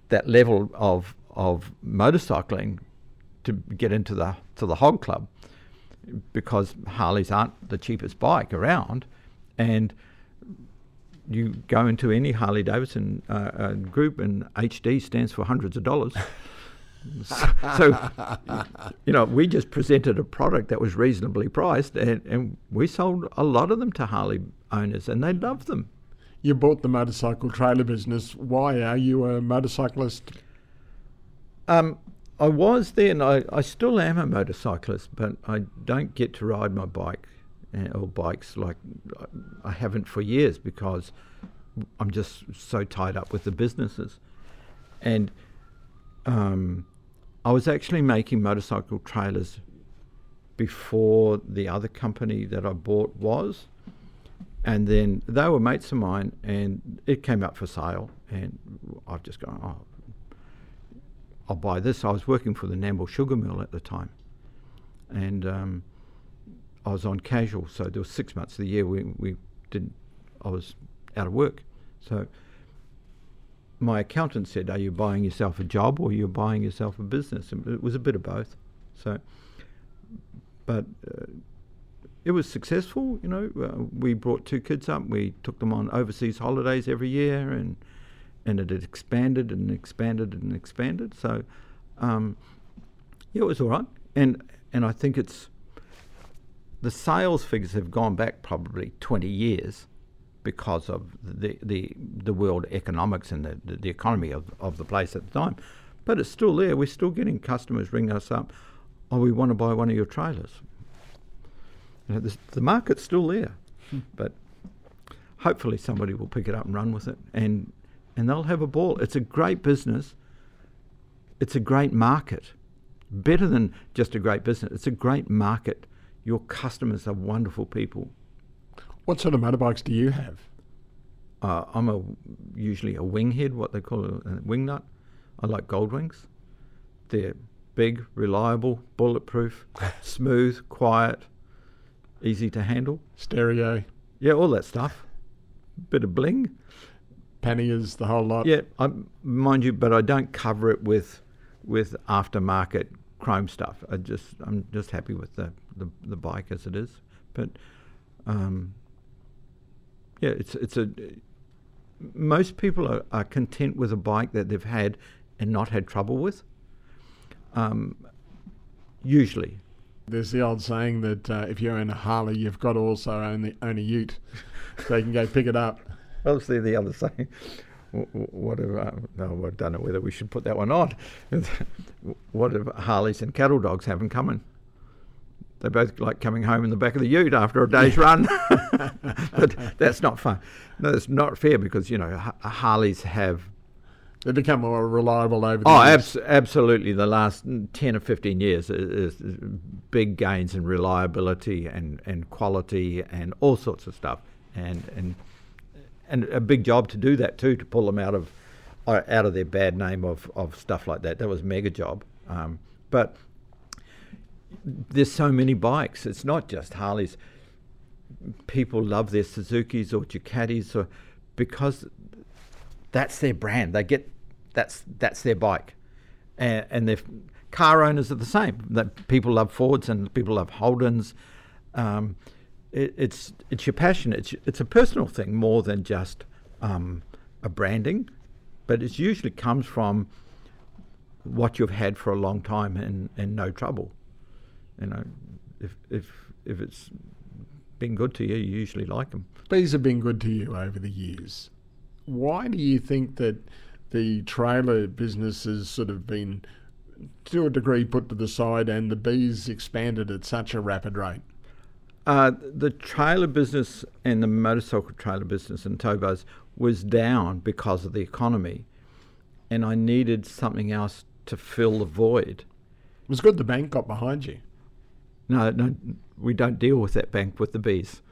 that level of of motorcycling to get into the to the hog club because Harleys aren't the cheapest bike around, and you go into any Harley Davidson uh, uh, group, and HD stands for hundreds of dollars. so, you know, we just presented a product that was reasonably priced, and, and we sold a lot of them to Harley owners, and they loved them. You bought the motorcycle trailer business. Why are you a motorcyclist? Um, I was then. I, I still am a motorcyclist, but I don't get to ride my bike uh, or bikes like I haven't for years because I'm just so tied up with the businesses. And um, I was actually making motorcycle trailers before the other company that I bought was. And then they were mates of mine, and it came up for sale. And I've just gone, oh, I'll buy this. I was working for the Nambour Sugar Mill at the time, and um, I was on casual, so there was six months of the year we we didn't. I was out of work, so my accountant said, "Are you buying yourself a job or you're buying yourself a business?" And it was a bit of both. So, but uh, it was successful. You know, uh, we brought two kids up. We took them on overseas holidays every year, and and it had expanded and expanded and expanded. So, um, yeah, it was all right. And and I think it's the sales figures have gone back probably 20 years because of the the, the world economics and the, the, the economy of, of the place at the time. But it's still there. We're still getting customers ring us up. Oh, we want to buy one of your trailers. You know, the market's still there, hmm. but hopefully somebody will pick it up and run with it, and and they'll have a ball. It's a great business. It's a great market, better than just a great business. It's a great market. Your customers are wonderful people. What sort of motorbikes do you have? Uh, I'm a usually a winghead, what they call a, a wing nut. I like Goldwings. They're big, reliable, bulletproof, smooth, quiet, easy to handle. Stereo. Yeah, all that stuff. Bit of bling. Panniers, the whole lot. Yeah, I, mind you, but I don't cover it with with aftermarket chrome stuff. I just I'm just happy with the the, the bike as it is. But um, yeah, it's it's a most people are, are content with a bike that they've had and not had trouble with. Um, usually. There's the old saying that uh, if you own a Harley, you've got to also own, the, own a Ute, so you can go pick it up. Obviously, the other saying. What if, uh, no, I don't know whether we should put that one on. what if Harleys and cattle dogs have in common? They both like coming home in the back of the ute after a day's run. but that's not fun. No, it's not fair because, you know, Harleys have they become more reliable over the oh, years. Oh, absolutely. The last 10 or 15 years is, is, big gains in reliability and, and quality and all sorts of stuff. And, and, and a big job to do that too, to pull them out of, out of their bad name of, of stuff like that. That was a mega job. Um, but there's so many bikes. It's not just Harleys. People love their Suzuki's or Ducatis or because that's their brand. They get that's that's their bike, and, and their car owners are the same. That people love Fords and people love Holdens. Um, it, it's it's your passion. It's it's a personal thing more than just um, a branding, but it usually comes from what you've had for a long time and, and no trouble. You know, if if if it's been good to you, you usually like them. Bees have been good to you over the years why do you think that the trailer business has sort of been, to a degree, put to the side and the bees expanded at such a rapid rate? Uh, the trailer business and the motorcycle trailer business in towbars was down because of the economy, and I needed something else to fill the void. It was good the bank got behind you. No, no, we don't deal with that bank with the bees.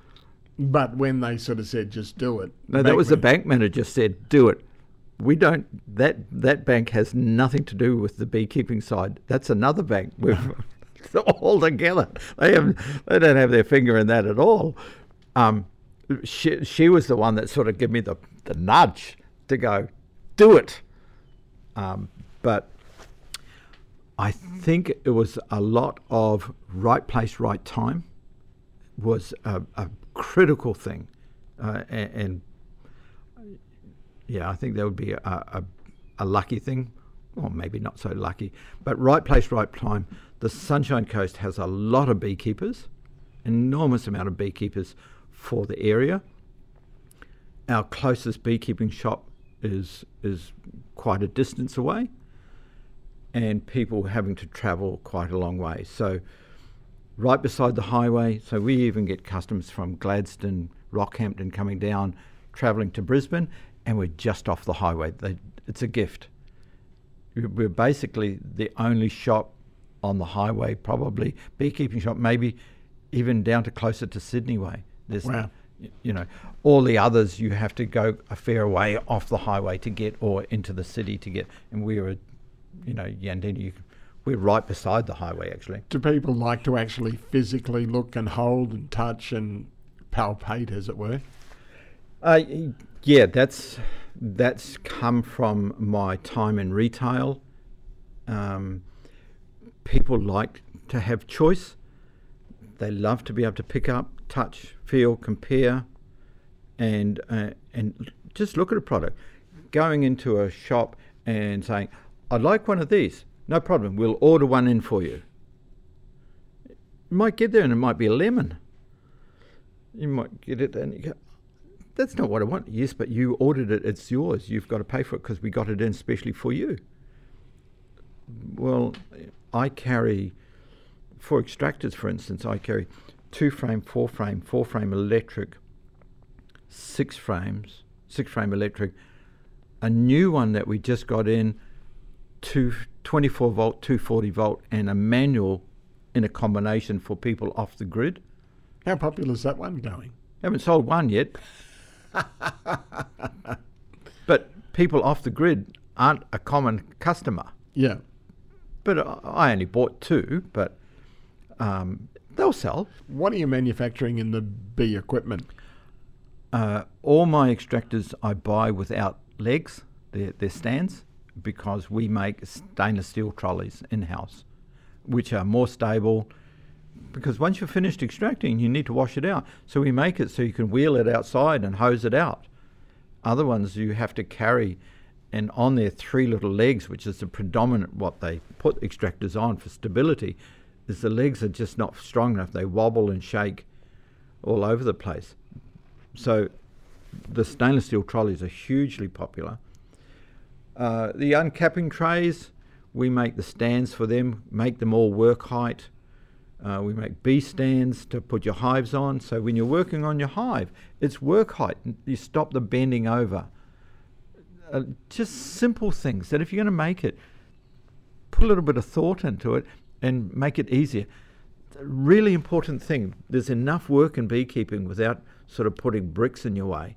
But when they sort of said, "Just do it," no, that was the bank manager said, "Do it." We don't. That that bank has nothing to do with the beekeeping side. That's another bank. We've all together. They have. They don't have their finger in that at all. Um, she she was the one that sort of gave me the the nudge to go, do it. Um, but I think it was a lot of right place, right time was a, a critical thing. Uh, and, and, yeah, I think that would be a, a, a, lucky thing, or maybe not so lucky, but right place, right time. The Sunshine Coast has a lot of beekeepers, enormous amount of beekeepers for the area. Our closest beekeeping shop is is quite a distance away, and people having to travel quite a long way. So right beside the highway. So we even get customers from Gladstone, Rockhampton coming down, travelling to Brisbane, and we're just off the highway. They, it's a gift. We're basically the only shop on the highway, probably beekeeping shop, maybe even down to closer to Sydney way. There's, wow. you know, all the others you have to go a fair way off the highway to get, or into the city to get. And we are, you know, Yandina, you we're right beside the highway, actually. Do people like to actually physically look and hold and touch and palpate, as it were? Uh, yeah, that's that's come from my time in retail. Um, people like to have choice. They love to be able to pick up, touch, feel, compare, and uh, and just look at a product. Going into a shop and saying, "I'd like one of these." No problem. We'll order one in for you. You might get there and it might be a lemon. You might get it and you go, that's not what I want. Yes, but you ordered it, it's yours. You've got to pay for it because we got it in specially for you. Well, I carry, for extractors, for instance, I carry two frame, four frame, four frame electric, six frames, six frame electric, a new one that we just got in, two, 24 volt, 240 volt, and a manual in a combination for people off the grid. How popular is that one going? Haven't sold one yet. but people off the grid aren't a common customer. Yeah. But I only bought two, but um, they'll sell. What are you manufacturing in the bee equipment? Uh, all my extractors I buy without legs, they're, they're stands, because we make stainless steel trolleys in house, which are more stable. Because once you're finished extracting, you need to wash it out. So we make it so you can wheel it outside and hose it out. Other ones you have to carry, and on their three little legs, which is the predominant what they put extractors on for stability, is the legs are just not strong enough. They wobble and shake all over the place. So the stainless steel trolleys are hugely popular. Uh, the uncapping trays, we make the stands for them, make them all work height. Uh, we make bee stands to put your hives on. So when you're working on your hive, it's work height. You stop the bending over. Uh, just simple things that if you're going to make it, put a little bit of thought into it and make it easier. Really important thing. There's enough work in beekeeping without sort of putting bricks in your way.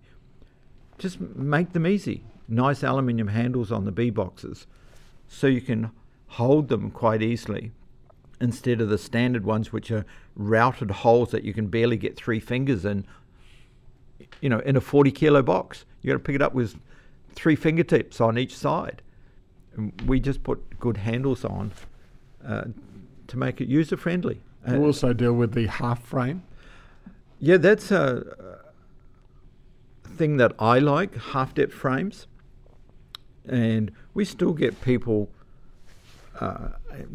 Just make them easy. Nice aluminium handles on the bee boxes so you can hold them quite easily instead of the standard ones which are routed holes that you can barely get three fingers in. You know in a 40 kilo box you got to pick it up with three fingertips on each side. And we just put good handles on uh, to make it user friendly you uh, also deal with the half frame. Yeah that's a thing that i like half depth frames and we still get people uh,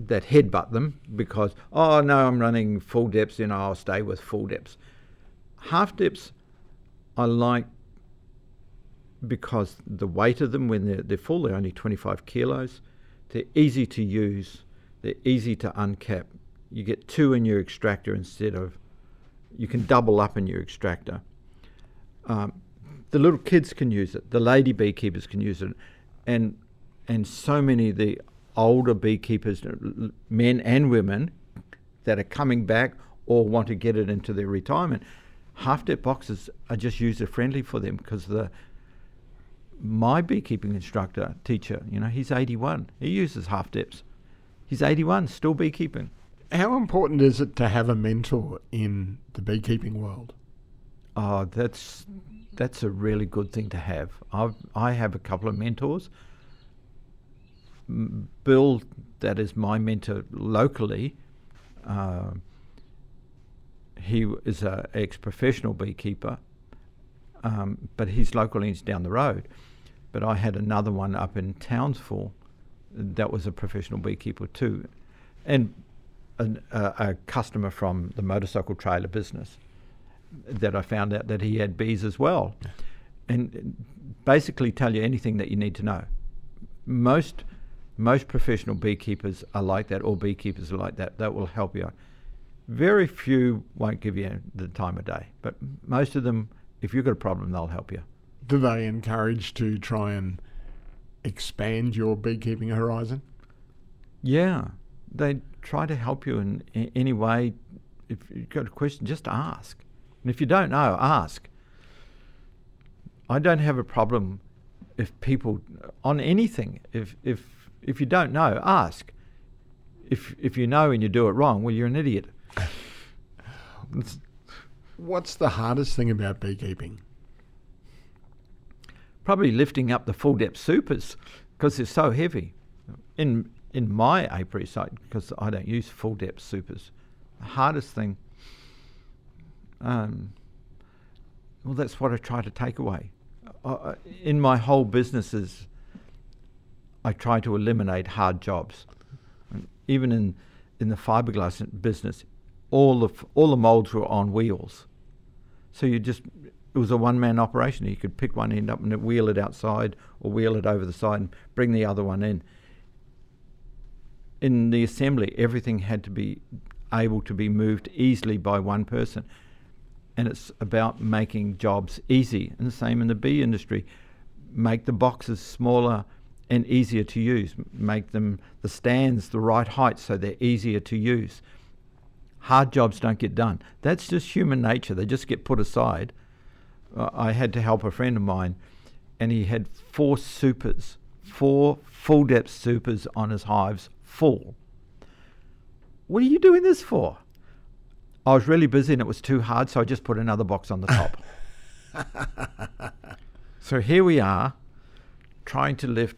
that headbutt them because oh no I'm running full depths you know I'll stay with full depths. Half depths I like because the weight of them when they're, they're full they're only 25 kilos they're easy to use they're easy to uncap. You get two in your extractor instead of you can double up in your extractor. Um, the little kids can use it the lady beekeepers can use it and and so many of the older beekeepers, uh, men and women, that are coming back or want to get it into their retirement, half depth boxes are just user friendly for them because the my beekeeping instructor teacher, you know, he's 81. He uses half depths. He's 81, still beekeeping. How important is it to have a mentor in the beekeeping world? Oh, that's that's a really good thing to have. I've, I have a couple of mentors. Bill, that is my mentor locally, uh, he is an ex professional beekeeper, um, but he's locally, he's down the road. But I had another one up in Townsville that was a professional beekeeper too, and a, a customer from the motorcycle trailer business that I found out that he had bees as well, and basically tell you anything that you need to know. Most most professional beekeepers are like that, or beekeepers are like that. That will help you. Very few won't give you the time of day, but most of them, if you've got a problem, they'll help you. Do they encourage to try and expand your beekeeping horizon? Yeah, they try to help you in, in any way. If you've got a question, just ask. And if you don't know, ask. I don't have a problem if people on anything. If if if you don't know, ask. If if you know and you do it wrong, well, you're an idiot. What's the hardest thing about beekeeping? probably lifting up the full depth supers because they're so heavy. In in my apiary site, because I don't use full depth supers, the hardest thing. Um, well, that's what I try to take away. In my whole businesses, I try to eliminate hard jobs. Even in in the fiberglass business, all the all the molds were on wheels, so you just it was a one man operation. You could pick one end up and wheel it outside or wheel it over the side and bring the other one in. In the assembly, everything had to be able to be moved easily by one person. And it's about making jobs easy. And the same in the bee industry. Make the boxes smaller and easier to use. Make them the stands the right height so they're easier to use. Hard jobs don't get done. That's just human nature. They just get put aside I had to help a friend of mine, and he had four supers, four full depth supers on his hives, full. What are you doing this for? I was really busy and it was too hard, so I just put another box on the top. so here we are, trying to lift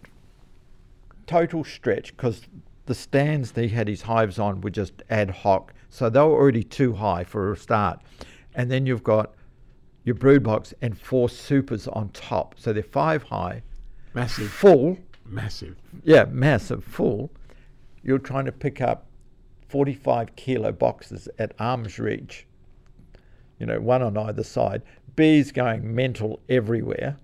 total stretch because the stands that he had his hives on were just ad hoc, so they were already too high for a start. And then you've got your brood box and four supers on top. So they're five high. Massive. Full. Massive. Yeah, massive, full. You're trying to pick up 45 kilo boxes at arm's reach, you know, one on either side. Bees going mental everywhere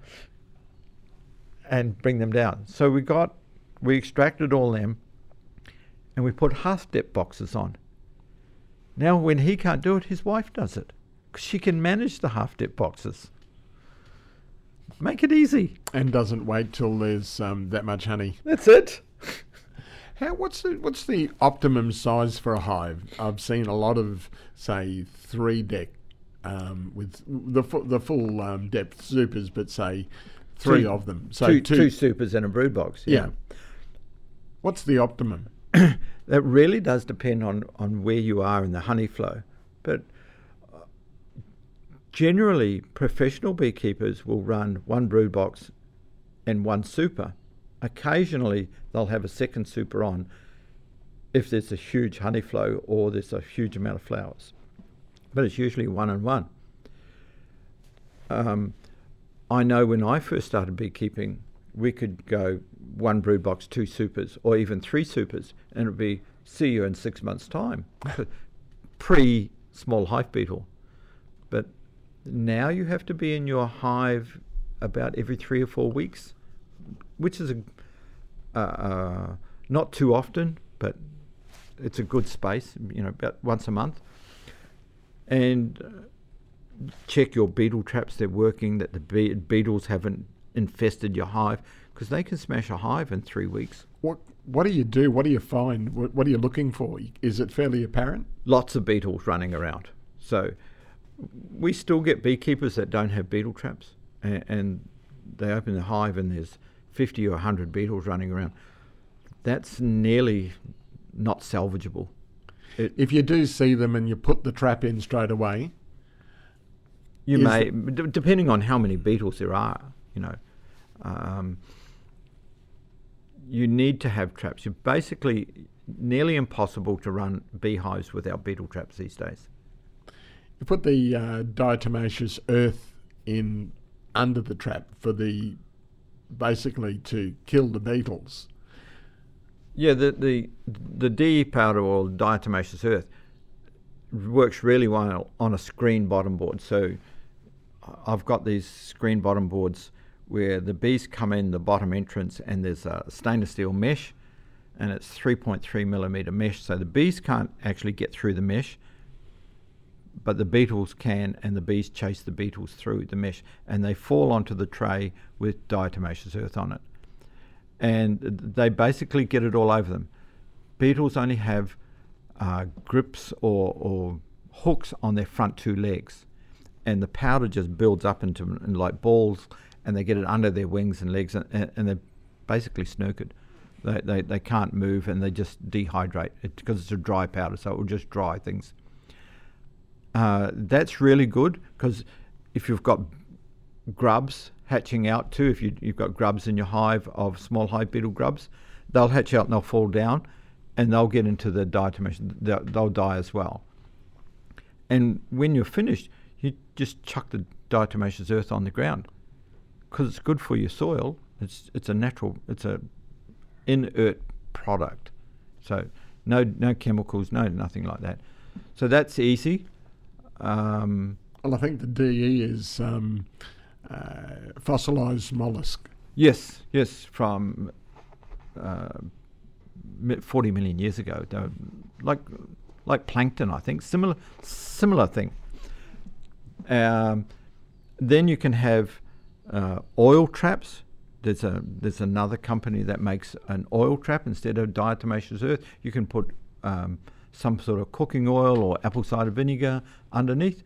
and bring them down. So we got, we extracted all them and we put half depth boxes on. Now, when he can't do it, his wife does it because she can manage the half dip boxes. Make it easy. And doesn't wait till there's um, that much honey. That's it. How what's the what's the optimum size for a hive? I've seen a lot of say three deck um, with the the full um, depth supers, but say three two, of them. So two, two, two supers and a brood box. Yeah. yeah. What's the optimum? that really does depend on on where you are in the honey flow, but Generally, professional beekeepers will run one brood box and one super. Occasionally, they'll have a second super on if there's a huge honey flow or there's a huge amount of flowers. But it's usually one and one. Um, I know when I first started beekeeping, we could go one brood box, two supers, or even three supers, and it would be see you in six months' time, pre small hive beetle. But now you have to be in your hive about every three or four weeks, which is a, uh, uh, not too often, but it's a good space, you know, about once a month. And uh, check your beetle traps, they're working, that the be- beetles haven't infested your hive, because they can smash a hive in three weeks. What what do you do? What do you find? What, what are you looking for? Is it fairly apparent? Lots of beetles running around. So we still get beekeepers that don't have beetle traps, and, and they open the hive and there's 50 or 100 beetles running around. That's nearly not salvageable. It, if you do see them and you put the trap in straight away, you may, d- depending on how many beetles there are, you know, um, you need to have traps. You're basically nearly impossible to run beehives without beetle traps these days. You put the uh, diatomaceous earth in under the trap for the basically to kill the beetles. Yeah, the the the DE powder or diatomaceous earth works really well on a screen bottom board. So I've got these screen bottom boards where the bees come in the bottom entrance and there's a stainless steel mesh and it's 3.3 millimeter mesh. So the bees can't actually get through the mesh but the beetles can, and the bees chase the beetles through the mesh, and they fall onto the tray with diatomaceous earth on it. And they basically get it all over them. Beetles only have uh, grips or, or hooks on their front two legs, and the powder just builds up into like balls, and they get it under their wings and legs, and, and they're basically snookered. They, they, they can't move and they just dehydrate because it's a dry powder, so it will just dry things. Uh, that's really good because if you've got grubs hatching out too. If you, you've got grubs in your hive of small hive beetle grubs, they'll hatch out and they'll fall down, and they'll get into the diatomaceous. They'll, they'll die as well. And when you're finished, you just chuck the diatomaceous earth on the ground because it's good for your soil. It's it's a natural. It's a inert product. So no no chemicals, no nothing like that. So that's easy. Um, Well, I think the DE is um, uh, fossilised mollusk. yes, yes, from uh, 40 million years ago. Like like plankton, I think. Similar similar thing. Um, then you can have uh, oil traps. There's a there's another company that makes an oil trap instead of diatomaceous earth. You can put um, some sort of cooking oil or apple cider vinegar underneath.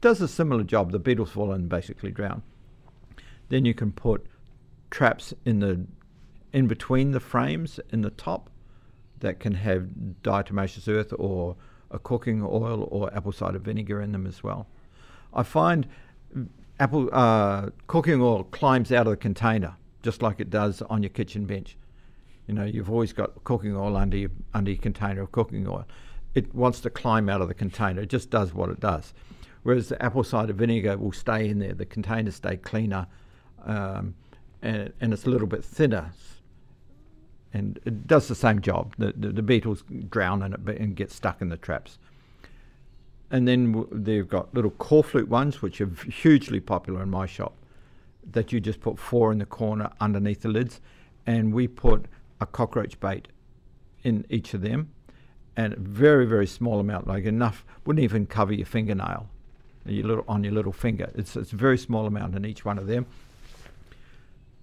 Does a similar job. The beetles fall and basically drown. Then you can put traps in the in between the frames in the top that can have diatomaceous earth or a cooking oil or apple cider vinegar in them as well. I find apple uh, cooking oil climbs out of the container just like it does on your kitchen bench. You know, you've always got cooking oil under your under your container of cooking oil. It wants to climb out of the container. It just does what it does. Whereas the apple cider vinegar will stay in there. The containers stay cleaner, um, and, and it's a little bit thinner. And it does the same job. The, the, the beetles drown in it and get stuck in the traps. And then w- they've got little core flute ones, which are hugely popular in my shop, that you just put four in the corner underneath the lids. And we put a cockroach bait in each of them, and a very, very small amount, like enough, wouldn't even cover your fingernail your little, on your little finger. It's, it's a very small amount in each one of them.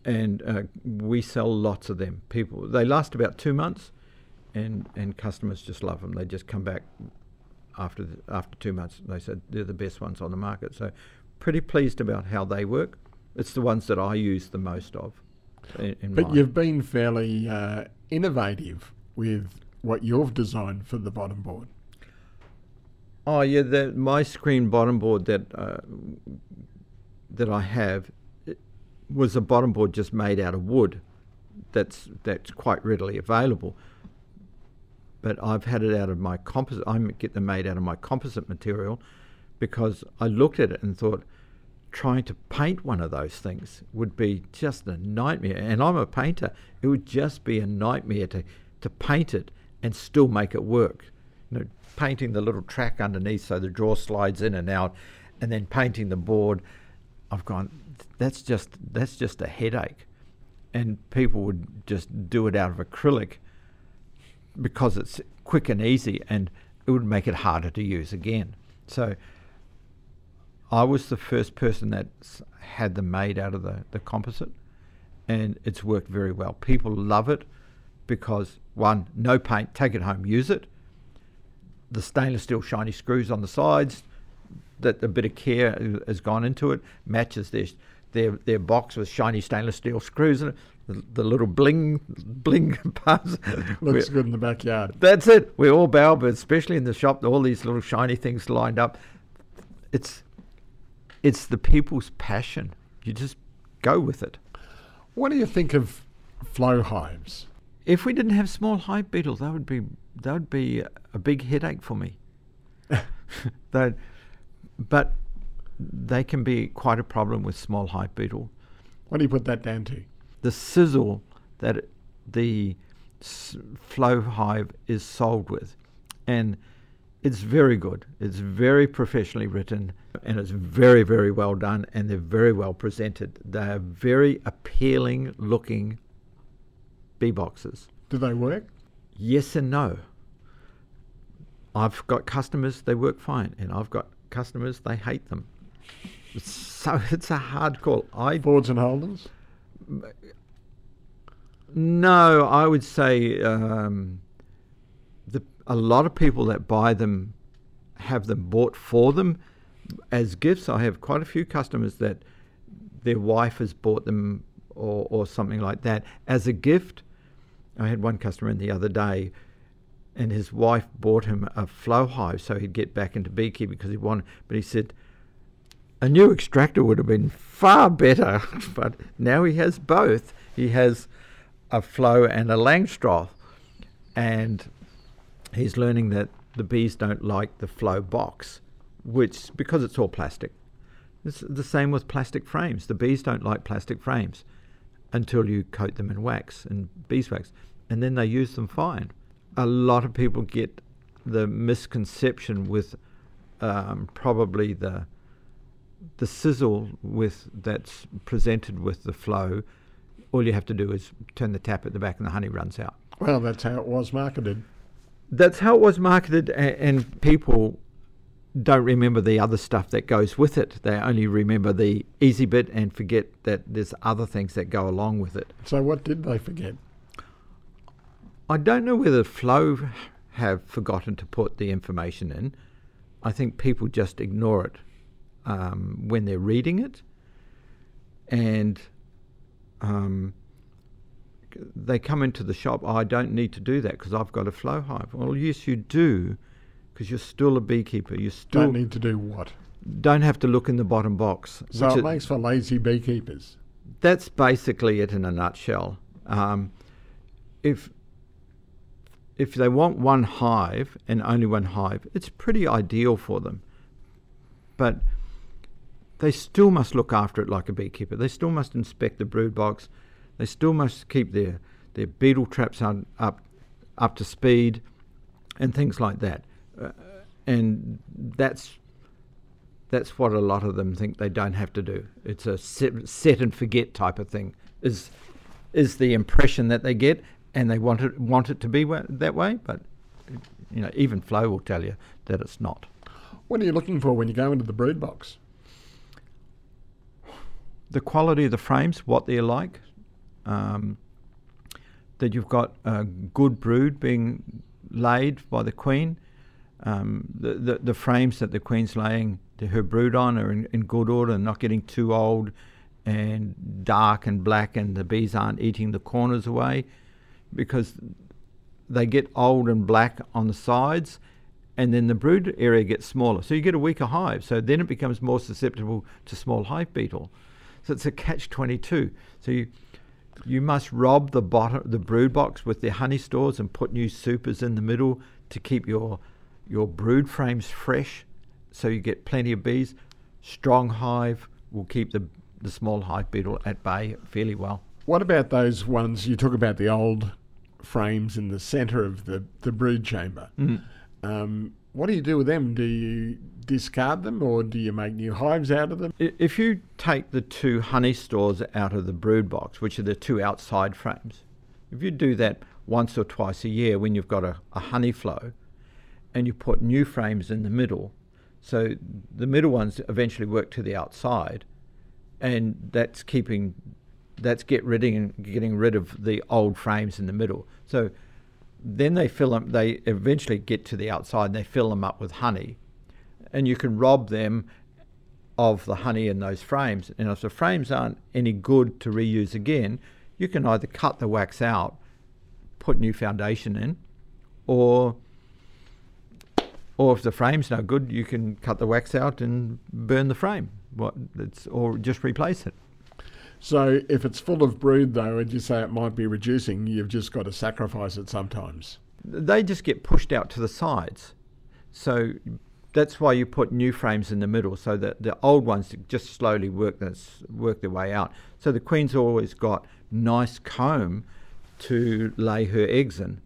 And uh, we sell lots of them. People, they last about two months, and, and customers just love them. They just come back after the, after two months. They said they're the best ones on the market. So, pretty pleased about how they work. It's the ones that I use the most of. In, But mine. you've been fairly uh, innovative with what you've designed for the bottom board. Oh yeah, the, my screen bottom board that uh, that I have was a bottom board just made out of wood. That's that's quite readily available. But I've had it out of my composite. I get them made out of my composite material because I looked at it and thought trying to paint one of those things would be just a nightmare. And I'm a painter. It would just be a nightmare to, to paint it and still make it work. You know, painting the little track underneath so the drawer slides in and out, and then painting the board. I've gone. That's just that's just a headache, and people would just do it out of acrylic because it's quick and easy, and it would make it harder to use again. So I was the first person that had them made out of the, the composite, and it's worked very well. People love it because, one, no paint, take it home, use it. The stainless steel shiny screws on the sides, that a bit of care has gone into it, matches their, their, their box with shiny stainless steel screws in it. The, the little bling bling parts. Looks good in the backyard. That's it. We're all bowerbirds, especially in the shop. All these little shiny things lined up. It's it's the people's passion. You just go with it. What do you think of flow hives? If we didn't have small hive beetles, that would be that would be a big headache for me. That, but they can be quite a problem with small hive beetle. What do you put that down to? The sizzle that the flow hive is sold with, and it's very good. It's very professionally written, and it's very very well done, and they're very well presented. They are very appealing looking bee boxes. Do they work? Yes and no. I've got customers they work fine, and I've got customers they hate them. So it's a hard call. I Fords and Holdens? no, I would say um, a lot of people that buy them have them bought for them as gifts. I have quite a few customers that their wife has bought them or, or something like that as a gift. I had one customer in the other day, and his wife bought him a flow hive so he'd get back into beekeeping because he wanted. But he said, a new extractor would have been far better, but now he has both. He has a flow and a Langstroth, and he's learning that the bees don't like the flow box, which because it's all plastic. It's the same with plastic frames. The bees don't like plastic frames until you coat them in wax and beeswax, and then they use them fine. A lot of people get the misconception with um, probably the the sizzle with that's presented with the flow. All you have to do is turn the tap at the back, and the honey runs out. Well, that's how it was marketed. That's how it was marketed, and, and people don't remember the other stuff that goes with it. They only remember the easy bit and forget that there's other things that go along with it. So, what did they forget? I don't know whether Flow have forgotten to put the information in. I think people just ignore it um, when they're reading it, and um, they come into the shop. Oh, I don't need to do that because I've got a flow hive. Well, yes, you do, because you're still a beekeeper. You still Don't need to do what? don't have to look in the bottom box. So it, it makes for lazy beekeepers. that's basically it in a nutshell. Um, if if they want one hive and only one hive, it's pretty ideal for them. But they still must look after it like a beekeeper. They still must inspect the brood box. They still must keep their their beetle traps on, up up to speed, and things like that. Uh, and that's that's what a lot of them think they don't have to do. It's a set, set and forget type of thing. Is is the impression that they get, and they want it want it to be that way. But you know, even Flow will tell you that it's not. What are you looking for when you go into the brood box? The quality of the frames, what they're like, um, that you've got a good brood being laid by the queen. Um, the, the the frames that the queen's laying her brood on are in, in good order and not getting too old and dark and black, and the bees aren't eating the corners away because they get old and black on the sides, and then the brood area gets smaller. So you get a weaker hive. So then it becomes more susceptible to small hive beetle. So it's a catch twenty two. So you you must rob the bottom the brood box with their honey stores and put new supers in the middle to keep your your brood frames fresh so you get plenty of bees. Strong hive will keep the the small hive beetle at bay fairly well. What about those ones you talk about the old frames in the centre of the, the brood chamber? Um, what do you do with them? Do you discard them or do you make new hives out of them? If you take the two honey stores out of the brood box, which are the two outside frames, if you do that once or twice a year when you've got a, a honey flow, and you put new frames in the middle, so the middle ones eventually work to the outside, and that's keeping, that's get rid of, getting rid of the old frames in the middle. So then they fill them. They eventually get to the outside and they fill them up with honey, and you can rob them of the honey in those frames. And if the frames aren't any good to reuse again, you can either cut the wax out, put new foundation in, or or if the frame's no good, you can cut the wax out and burn the frame. What or just replace it. So if it's full of brood, though, and you say it might be reducing, you've just got to sacrifice it sometimes. They just get pushed out to the sides. So that's why you put new frames in the middle, so that the old ones just slowly work this, work their way out. So the queen's always got nice comb to lay her eggs in.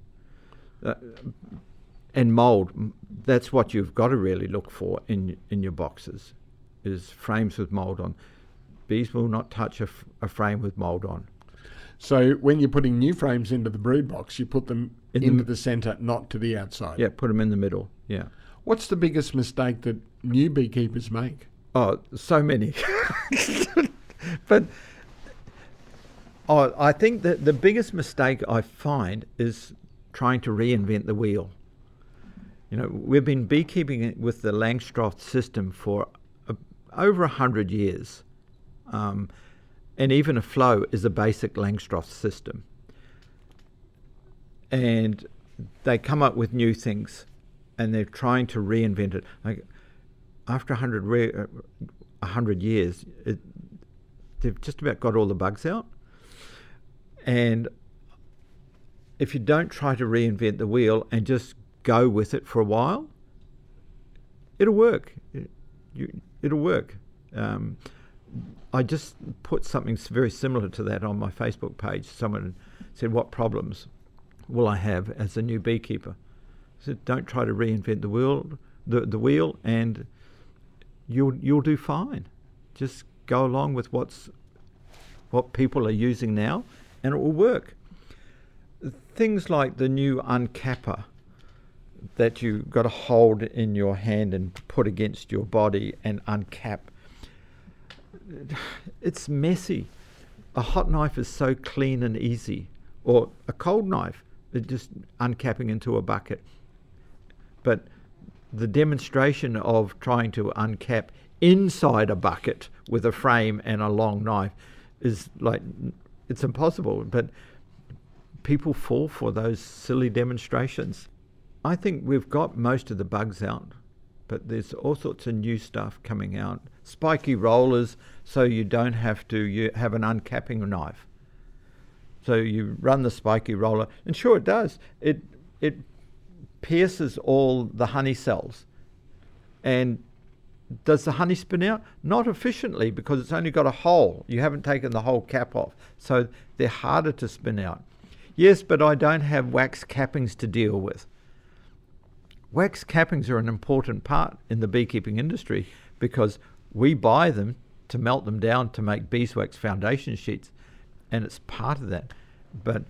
Uh, and mold, that's what you've got to really look for in in your boxes, is frames with mold on. Bees will not touch a, f- a frame with mold on. So when you're putting new frames into the brood box, you put them In into the centre, not to the outside. Yeah, put them in the middle. Yeah. What's the biggest mistake that new beekeepers make? Oh, so many. but oh, I think that the biggest mistake I find is trying to reinvent the wheel. You know, we've been beekeeping with the Langstroth system for a, over a hundred years, um, and even a flow is a basic Langstroth system. And they come up with new things, and they're trying to reinvent it. Like after a hundred, re- uh, hundred years, it, they've just about got all the bugs out. And if you don't try to reinvent the wheel and just go with it for a while, it'll work. It, it'll work. Um, I just put something very similar to that on my Facebook page. Someone said, "What problems will I have as a new beekeeper?" I said, "Don't try to reinvent the wheel, the, the wheel, and you'll you'll do fine. Just go along with what's what people are using now, and it will work." Things like the new uncapper that you've got to hold in your hand and put against your body and uncap. It's messy. A hot knife is so clean and easy, or a cold knife, just uncapping into a bucket. But the demonstration of trying to uncap inside a bucket with a frame and a long knife is like it's impossible. But people fall for those silly demonstrations. I think we've got most of the bugs out, but there's all sorts of new stuff coming out. Spiky rollers, so you don't have to you have an uncapping knife. So you run the spiky roller, and sure it does. It it pierces all the honey cells, and does the honey spin out? Not efficiently because it's only got a hole. You haven't taken the whole cap off, so they're harder to spin out. Yes, but I don't have wax cappings to deal with. Wax cappings are an important part in the beekeeping industry because we buy them to melt them down to make beeswax foundation sheets, and it's part of that. But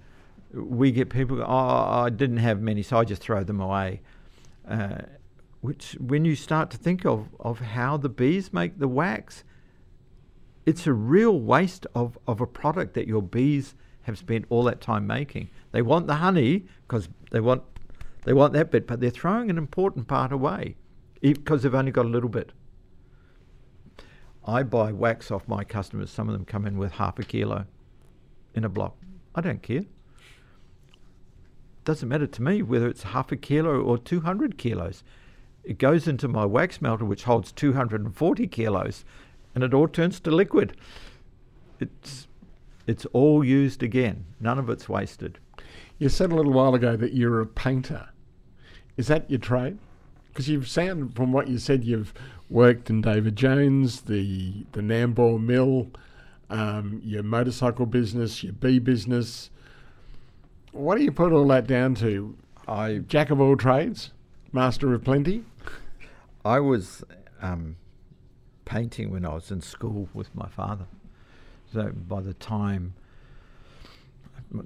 we get people, go, oh, I didn't have many, so I just throw them away. Uh, which, when you start to think of, of how the bees make the wax, it's a real waste of, of a product that your bees have spent all that time making. They want the honey because they want they want that bit, but they're throwing an important part away because they've only got a little bit. I buy wax off my customers. Some of them come in with half a kilo in a block. I don't care. Doesn't matter to me whether it's half a kilo or 200 kilos. It goes into my wax melter, which holds 240 kilos, and it all turns to liquid. It's it's all used again. None of it's wasted. You said a little while ago that you're a painter. Is that your trade? Because you've sounded from what you said, you've worked in David Jones, the the Nambour Mill, um, your motorcycle business, your bee business. What do you put all that down to? I Jack of all trades, master of plenty. I was um, painting when I was in school with my father. So by the time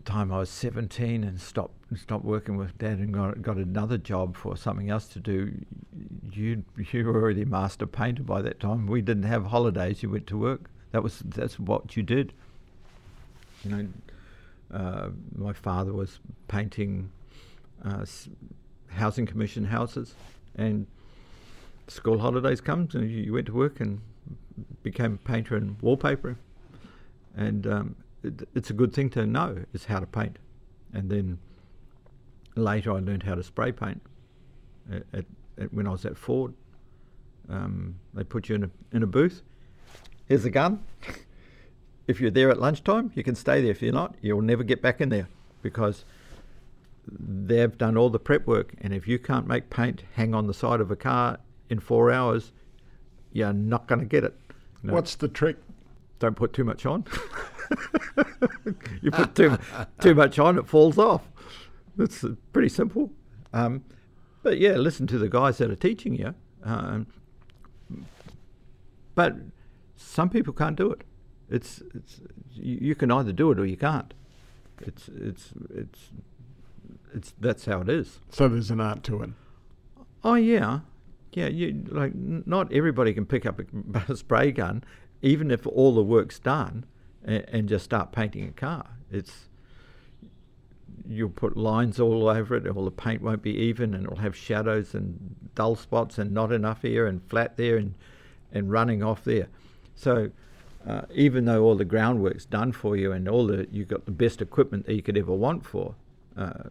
time I was 17 and stopped stopped working with dad and got, got another job for something else to do, you you were already master painter by that time. We didn't have holidays. You went to work. That was that's what you did. You know, uh, my father was painting uh, housing commission houses, and school holidays comes and you, went to work and became a painter and wallpaper, and um, it, it's a good thing to know is how to paint. And then later I learned how to spray paint. At, at, at when I was at Ford, um, they put you in a in a booth. Here's a gun. if you're there at lunchtime, you can stay there. If you're not, you'll never get back in there because they've done all the prep work. And if you can't make paint hang on the side of a car in four hours, you're not going to get it. No. What's the trick? Don't put too much on. you put too too much on, it falls off. It's pretty simple. Um, but yeah, listen to the guys that are teaching you. Um, but some people can't do it. It's it's you, you, can either do it or you can't. It's it's it's it's that's how it is. So there's an art to it. Oh yeah, yeah. You like not everybody can pick up a, a spray gun, even if all the work's done and, and just start painting a car. It's you'll put lines all over it, all the paint won't be even, and it'll have shadows and dull spots, and not enough here, and flat there, and and running off there. So uh, even though all the groundwork's done for you, and all the you've got the best equipment that you could ever want for, uh,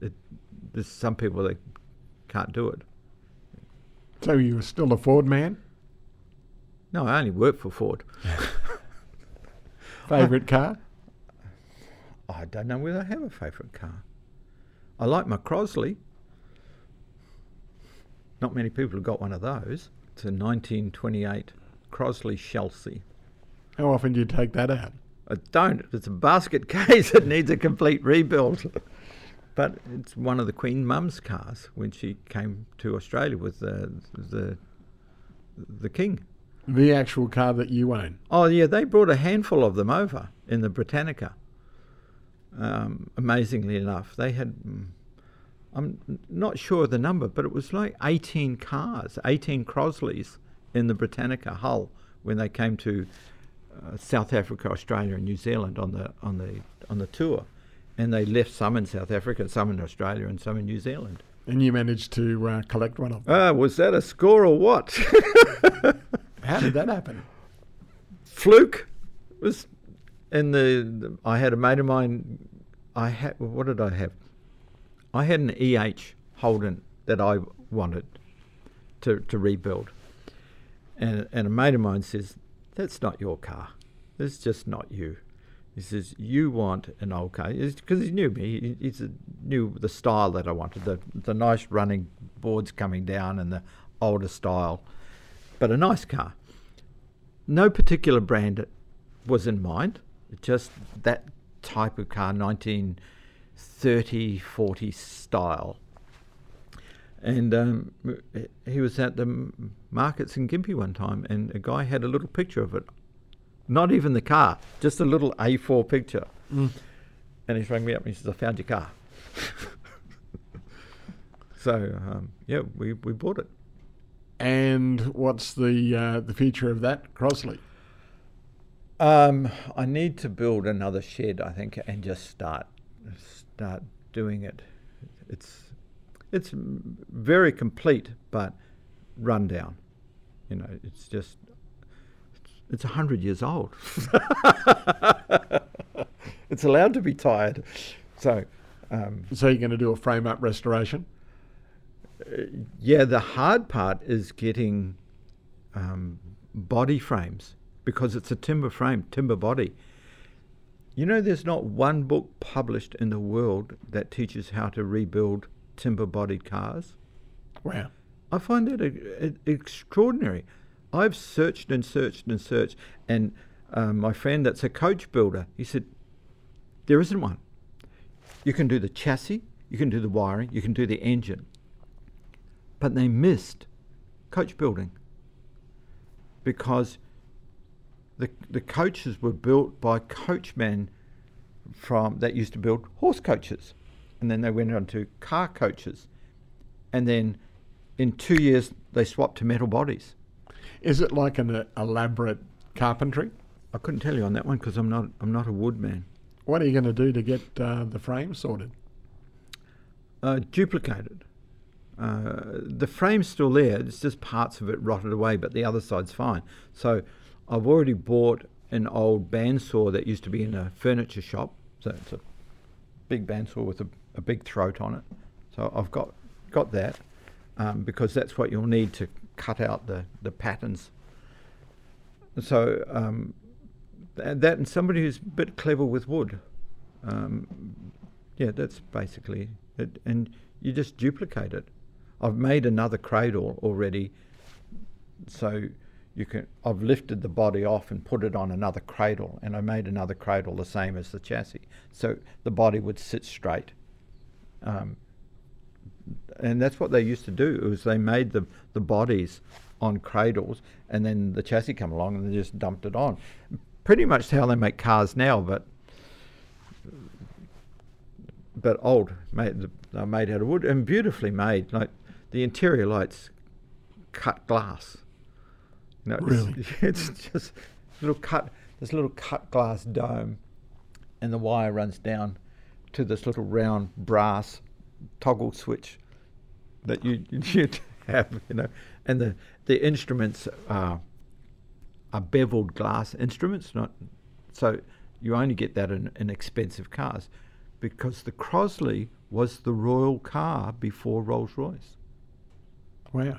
it, there's some people that can't do it. So you were still a Ford man? No, I only work for Ford. Favourite car? I don't know whether I have a favourite car. I like my Crossley. Not many people have got one of those. It's a 1928 Crossley Chelsea. How often do you take that out? I don't. It's a basket case. It needs a complete rebuild. but it's one of the Queen Mum's cars when she came to Australia with the the the King. The actual car that you own. Oh yeah, they brought a handful of them over in the Britannica. Um, amazingly enough, they had. mm, I'm not sure of the number, but it was like 18 cars, 18 Crossleys in the Britannica hull when they came to uh, South Africa, Australia, and New Zealand on the on the on the tour, and they left some in South Africa, some in Australia, and some in New Zealand. And you managed to uh, collect one of them. Ah, was that a score or what? How did that happen? fluke was in the, I had a mate of mine I had what did I have? I had an EH Holden that I wanted to, to rebuild. And and a mate of mine says that's not your car. It's just not you. He says you want an old car. Because he knew me. He, he knew the style that I wanted the the nice running boards coming down and the older style but a nice car no particular brand was in mind, just that type of car, 1930, 40 style. And um, he was at the markets in Gympie one time, and a guy had a little picture of it. Not even the car, just a little A4 picture. And he rang me up and he says, I found your car. so, um, yeah, we, we bought it. And what's the uh, the future of that Crossley? Um, I need to build another shed, I think, and just start start doing it. It's it's very complete, but run down. You know, it's just it's a hundred years old. it's allowed to be tired. So, um, So you're going to do a frame up restoration? Yeah, the hard part is getting um, body frames because it's a timber frame, timber body. You know, there's not one book published in the world that teaches how to rebuild timber bodied cars. Wow. I find that e- e- extraordinary. I've searched and searched and searched, and um, my friend that's a coach builder, he said, there isn't one. You can do the chassis, you can do the wiring, you can do the engine. But they missed coach building because the, the coaches were built by coachmen from that used to build horse coaches. And then they went on to car coaches. And then in two years, they swapped to metal bodies. Is it like an uh, elaborate carpentry? I couldn't tell you on that one because I'm not, I'm not a woodman. What are you going to do to get uh, the frame sorted? Uh, duplicated. Uh, the frame's still there, it's just parts of it rotted away, but the other side's fine. So I've already bought an old bandsaw that used to be in a furniture shop. So it's a big bandsaw with a, a big throat on it. So I've got, got that um, because that's what you'll need to cut out the, the patterns. So um, th- that and somebody who's a bit clever with wood. Um, yeah, that's basically it. And you just duplicate it. I've made another cradle already, so you can. I've lifted the body off and put it on another cradle, and I made another cradle the same as the chassis, so the body would sit straight. Um, and that's what they used to do. Was they made the the bodies on cradles, and then the chassis come along and they just dumped it on. Pretty much how they make cars now, but but old, made made out of wood and beautifully made. Like the interior lights, cut glass. You know, Really? it's, it's just little cut. This little cut glass dome, and the wire runs down to this little round brass toggle switch that you you have. You know, and the the instruments are are beveled glass instruments, not so you only get that in, in expensive cars because the Crossley was the royal car before Rolls Royce. Wow.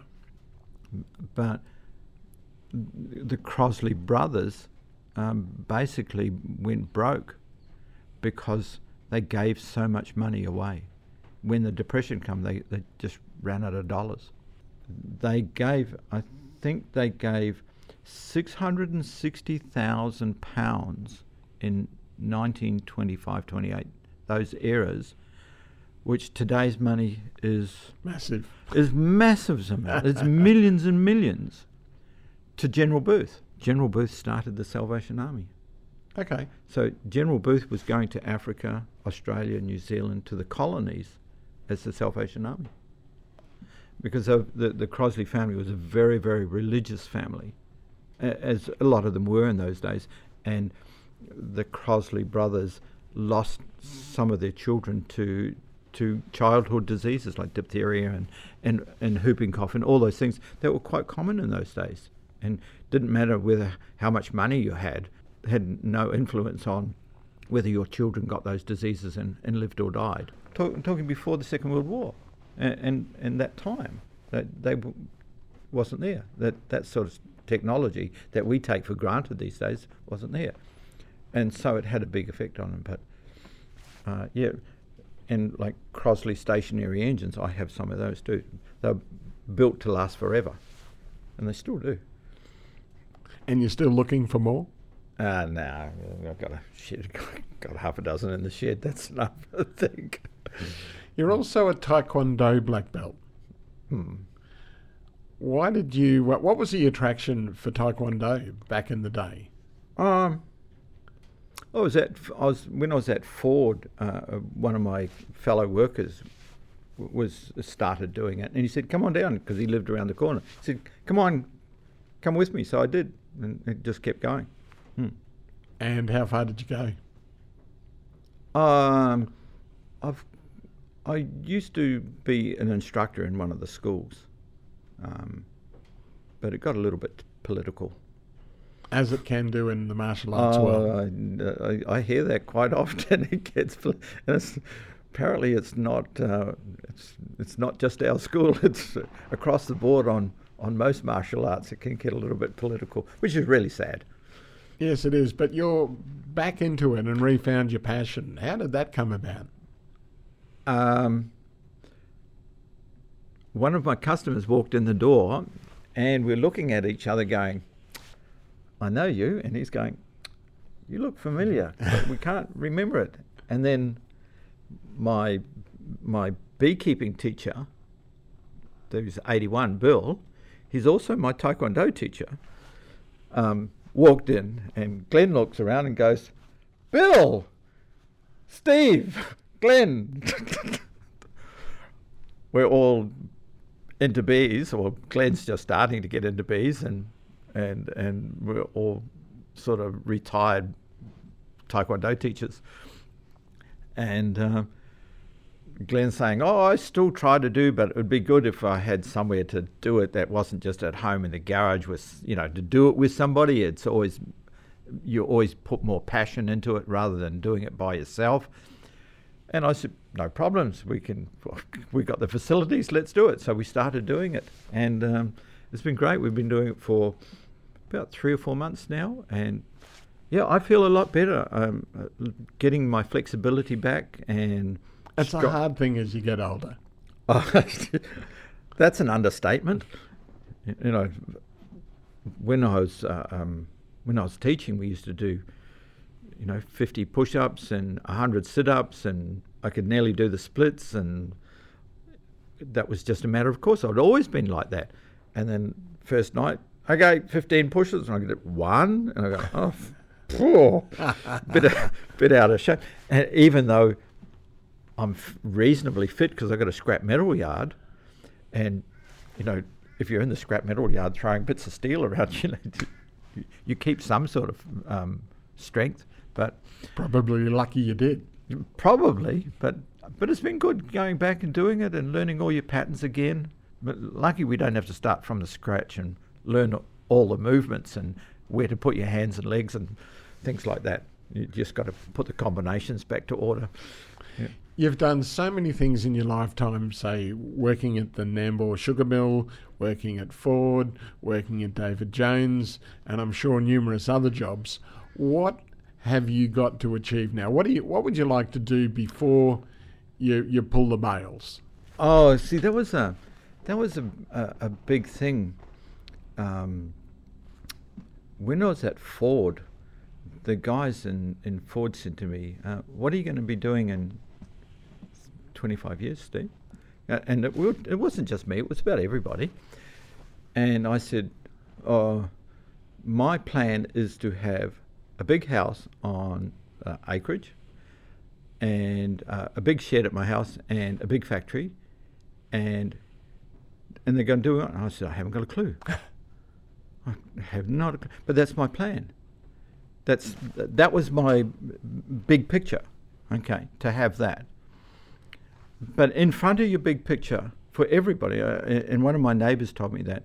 But the Crossley brothers um, basically went broke because they gave so much money away. When the depression came, they, they just ran out of dollars. They gave, I think they gave six hundred and sixty thousand pounds in 1925-28. Those eras, which today's money is Massive. is massive amount. It's millions and millions to General Booth. General Booth started the Salvation Army. Okay. So General Booth was going to Africa, Australia, New Zealand, to the colonies as the Salvation Army. Because of the, the Crossley family was a very, very religious family, as a lot of them were in those days. And the Crossley brothers lost some of their children to to childhood diseases like diphtheria and, and, and whooping cough and all those things that were quite common in those days. And didn't matter whether how much money you had, had no influence on whether your children got those diseases and, and lived or died. Talk, talking before the Second World War, and and, and that time that they w- wasn't there. That that sort of technology that we take for granted these days wasn't there, and so it had a big effect on them. But uh, yeah, and like Crossley stationary engines, I have some of those too. They're built to last forever, and they still do. And you're still looking for more? Uh, no, I've got a shed, got half a dozen in the shed. That's enough, I think. You're also a Taekwondo black belt. Hmm. Why did you? What, what was the attraction for Taekwondo back in the day? Um, I was at I was when I was at Ford. Uh, one of my fellow workers was started doing it, and he said, "Come on down," because he lived around the corner. He said, "Come on, come with me." So I did, and it just kept going. Hmm. And how far did you go? Um, I've I used to be an instructor in one of the schools, um, but it got a little bit political. As it can do in the martial arts world. Oh, I, I, I hear that quite often. It gets it's, apparently it's not uh, it's it's not just our school. It's across the board on on most martial arts. It can get a little bit political, which is really sad. Yes, it is. But you're back into it and refound your passion. How did that come about? Um, one of my customers walked in the door, and we're looking at each other, going, "I know you," and he's going, "You look familiar, but we can't remember it." And then my my beekeeping teacher, who's 81, Bill, he's also my taekwondo teacher. Um, walked in, and Glenn looks around and goes, "Bill, Steve, Glenn." We're all into bees, or Glenn's just starting to get into bees, and and and we're all sort of retired taekwondo teachers. And uh, Glenn's saying, "Oh, I still try to do, but it would be good if I had somewhere to do it that wasn't just at home in the garage. with you know to do it with somebody. It's always you always put more passion into it rather than doing it by yourself." And I said, "No problems. We can. We got the facilities. Let's do it." So we started doing it, and um, it's been great. We've been doing it for about three or four months now, and yeah, I feel a lot better. Um, getting my flexibility back, and It's a hard thing as you get older. Oh, that's an understatement. You know, when I was uh, um, when I was teaching, we used to do, you know, fifty push-ups and hundred sit-ups, and I could nearly do the splits, and that was just a matter of course. I'd always been like that. And then first night, okay, fifteen push-ups, and I get it one, and I go, oh, phew, bit bit out of shape. And even though I'm f- reasonably fit because I've got a scrap metal yard, and you know, if you're in the scrap metal yard throwing bits of steel around, you know, you keep some sort of um, strength, but Probably lucky you did. probably, but but it's been good going back and doing it and learning all your patterns again. But lucky we don't have to start from the scratch and learn all the movements and where to put your hands and legs and things like that. You just got to put the combinations back to order. Yeah. You've done so many things in your lifetime, say working at the Nambour sugar mill, working at Ford, working at David Jones, and I'm sure numerous other jobs. What have you got to achieve now? What do you What would you like to do before you you pull the bails? Oh, see, that was a that was a a, a big thing. Um, when I was at Ford, the guys in, in Ford said to me, uh, "What are you going to be doing in 25 years, Steve?" Uh, and it, would, it wasn't just me; it was about everybody. And I said, "Oh, my plan is to have a big house on uh, acreage, and uh, a big shed at my house, and a big factory, and and they're going to do it." And I said, "I haven't got a clue." I have not, but that's my plan. That's that was my big picture. Okay, to have that. But in front of your big picture, for everybody, uh, and one of my neighbours told me that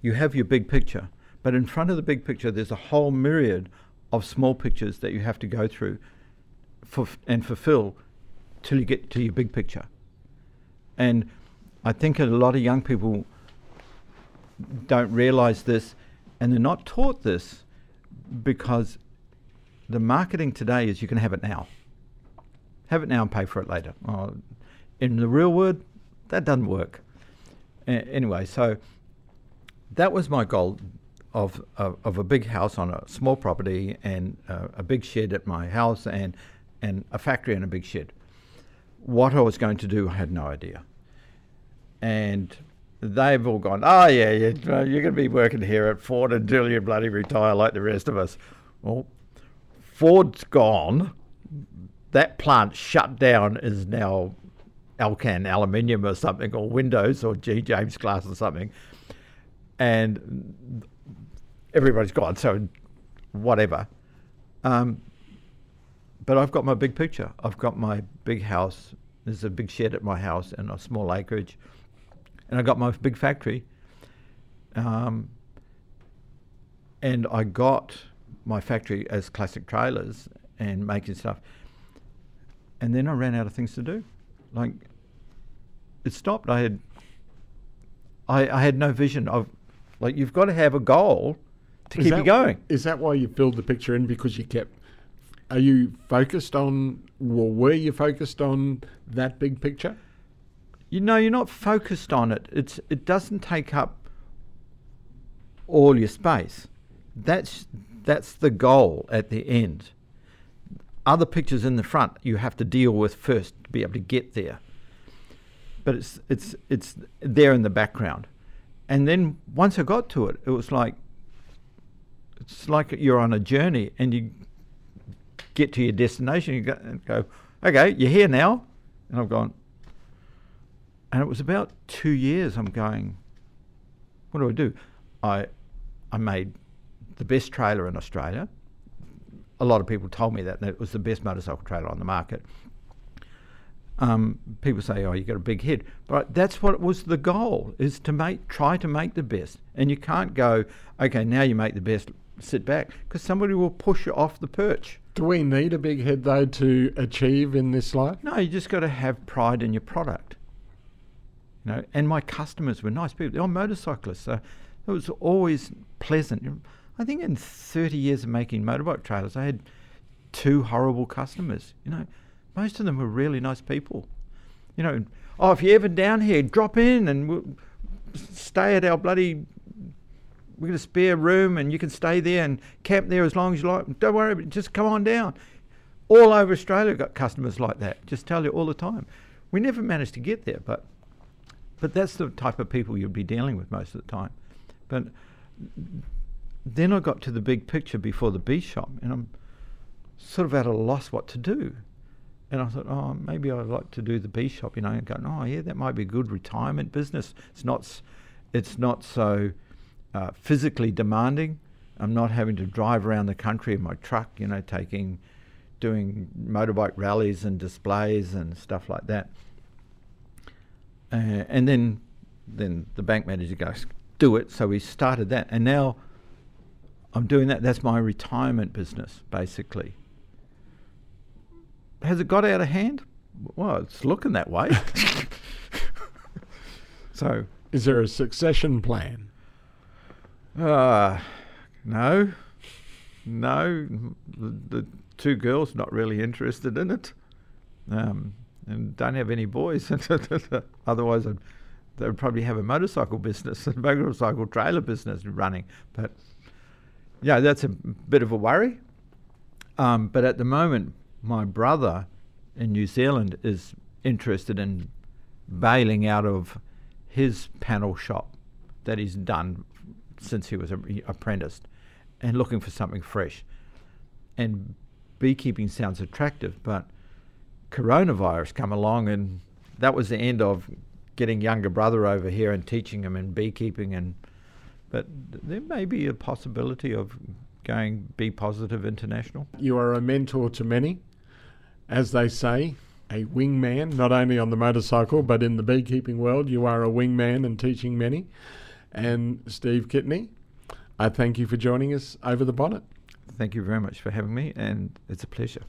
you have your big picture, but in front of the big picture, there's a whole myriad of small pictures that you have to go through for, and fulfill till you get to your big picture. And I think a lot of young people don't realize this and they're not taught this because the marketing today is you can have it now. Have it now and pay for it later. In the real world, that doesn't work. A- anyway, so that was my goal of, of, of a big house on a small property and uh, a big shed at my house and, and a factory and a big shed. What I was going to do, I had no idea. And they've all gone, oh, yeah, yeah, you're going to be working here at Ford until you bloody retire like the rest of us. Well, Ford's gone. That plant shut down is now Alcan Aluminium or something, or Windows or G. James Glass or something. And everybody's gone, so whatever. Um, but I've got my big picture. I've got my big house. There's a big shed at my house and a small acreage and I got my big factory. Um, and I got my factory as classic trailers and making stuff. And then I ran out of things to do. Like, it stopped. I had, I, I had no vision of, like, you've got to have a goal to Is keep that- you going. Is that why you filled the picture in because you kept? Are you focused on? Well, were you focused on that big picture? You know, you're not focused on it. It's it doesn't take up all your space. That's that's the goal at the end. Other pictures in the front you have to deal with first to be able to get there. But it's it's it's there in the background. And then once I got to it, it was like it's like you're on a journey and you get to your destination, you go, go okay, you're here now. And I've gone, and it was about two years. I'm going, what do I do? I, I made the best trailer in Australia. A lot of people told me that, that it was the best motorcycle trailer on the market. Um, people say, "Oh, you got a big head," but that's what was the goal: is to make, try to make the best. And you can't go, "Okay, now you make the best." Sit back because somebody will push you off the perch. Do we need a big head though to achieve in this life? No, you just got to have pride in your product. You know, and my customers were nice people. They're all motorcyclists, so it was always pleasant. I think in 30 years of making motorbike trailers, I had two horrible customers. You know, most of them were really nice people. You know, oh, if you're ever down here, drop in and we'll stay at our bloody. We've got a spare room and you can stay there and camp there as long as you like. Don't worry, just come on down. All over Australia, got customers like that. Just tell you all the time. We never managed to get there, but but that's the type of people you'd be dealing with most of the time. But then I got to the big picture before the bee shop, and I'm sort of at a loss what to do. And I thought, oh, maybe I'd like to do the bee shop, you know, and going, oh, yeah, that might be a good retirement business. It's not, it's not so uh, physically demanding. I'm not having to drive around the country in my truck, you know, taking, doing motorbike rallies and displays and stuff like that. Uh, and then, then the bank manager goes, do it. So we started that, and now I'm doing that. That's my retirement business, basically. Has it got out of hand? Well, it's looking that way. so Is there a succession plan? Uh, no, no. The, the two girls not really interested in it, um, and don't have any boys. Otherwise, I'd, they would probably have a motorcycle business, a motorcycle trailer business running. But yeah, that's a bit of a worry. Um, but at the moment, my brother in New Zealand is interested in bailing out of his panel shop that he's done since he was a, apprenticed and looking for something fresh. And beekeeping sounds attractive, but coronavirus come along and that was the end of getting younger brother over here and teaching him in beekeeping and but there may be a possibility of going Bee Positive International. You are a mentor to many, as they say, a wingman, not only on the motorcycle, but in the beekeeping world. You are a wingman and teaching many. And Steve Kitney, I thank you for joining us over the bonnet. Thank you very much for having me, and it's a pleasure.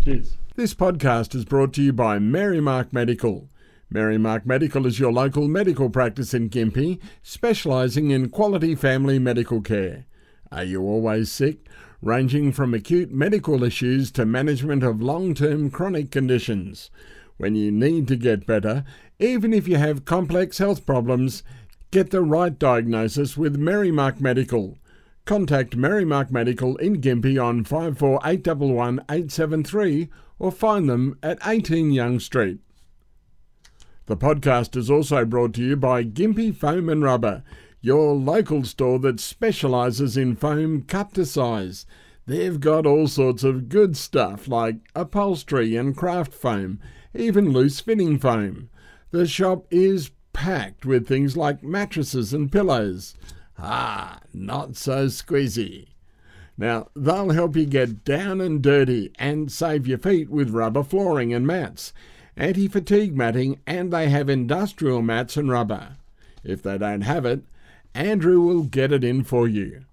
Cheers. This podcast is brought to you by Merrimark Medical. Merrimark Medical is your local medical practice in Gympie, specialising in quality family medical care. Are you always sick? Ranging from acute medical issues to management of long term chronic conditions. When you need to get better, even if you have complex health problems, get the right diagnosis with Merrimark Medical. Contact Merrimark Medical in Gympie on 54811 or find them at 18 Young Street. The podcast is also brought to you by Gympie Foam and Rubber, your local store that specialises in foam cut to size. They've got all sorts of good stuff like upholstery and craft foam, even loose fitting foam. The shop is packed with things like mattresses and pillows. Ah, not so squeezy. Now, they'll help you get down and dirty and save your feet with rubber flooring and mats, anti fatigue matting, and they have industrial mats and rubber. If they don't have it, Andrew will get it in for you.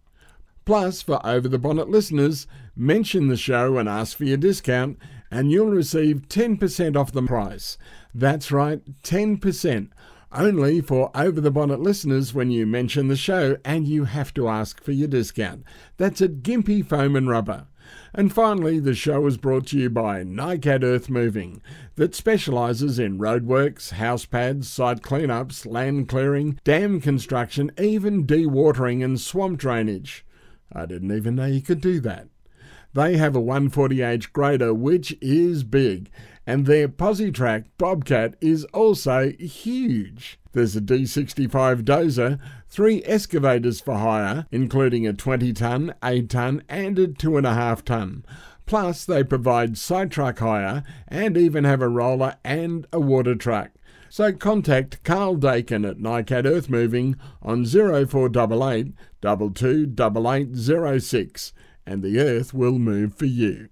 Plus, for over the bonnet listeners, mention the show and ask for your discount, and you'll receive 10% off the price. That's right, 10%. Only for over the bonnet listeners when you mention the show, and you have to ask for your discount. That's at Gympie Foam and Rubber. And finally, the show is brought to you by NICAD Earth Moving, that specialises in roadworks, house pads, site cleanups, land clearing, dam construction, even dewatering and swamp drainage. I didn't even know you could do that. They have a 140H grader, which is big, and their Positrack Bobcat is also huge. There's a D65 dozer, three excavators for hire, including a 20 tonne, 8 tonne, and a 2.5 tonne. Plus, they provide side truck hire and even have a roller and a water truck. So contact Carl Dakin at NICAD Earth Moving on 0488 228806 and the earth will move for you.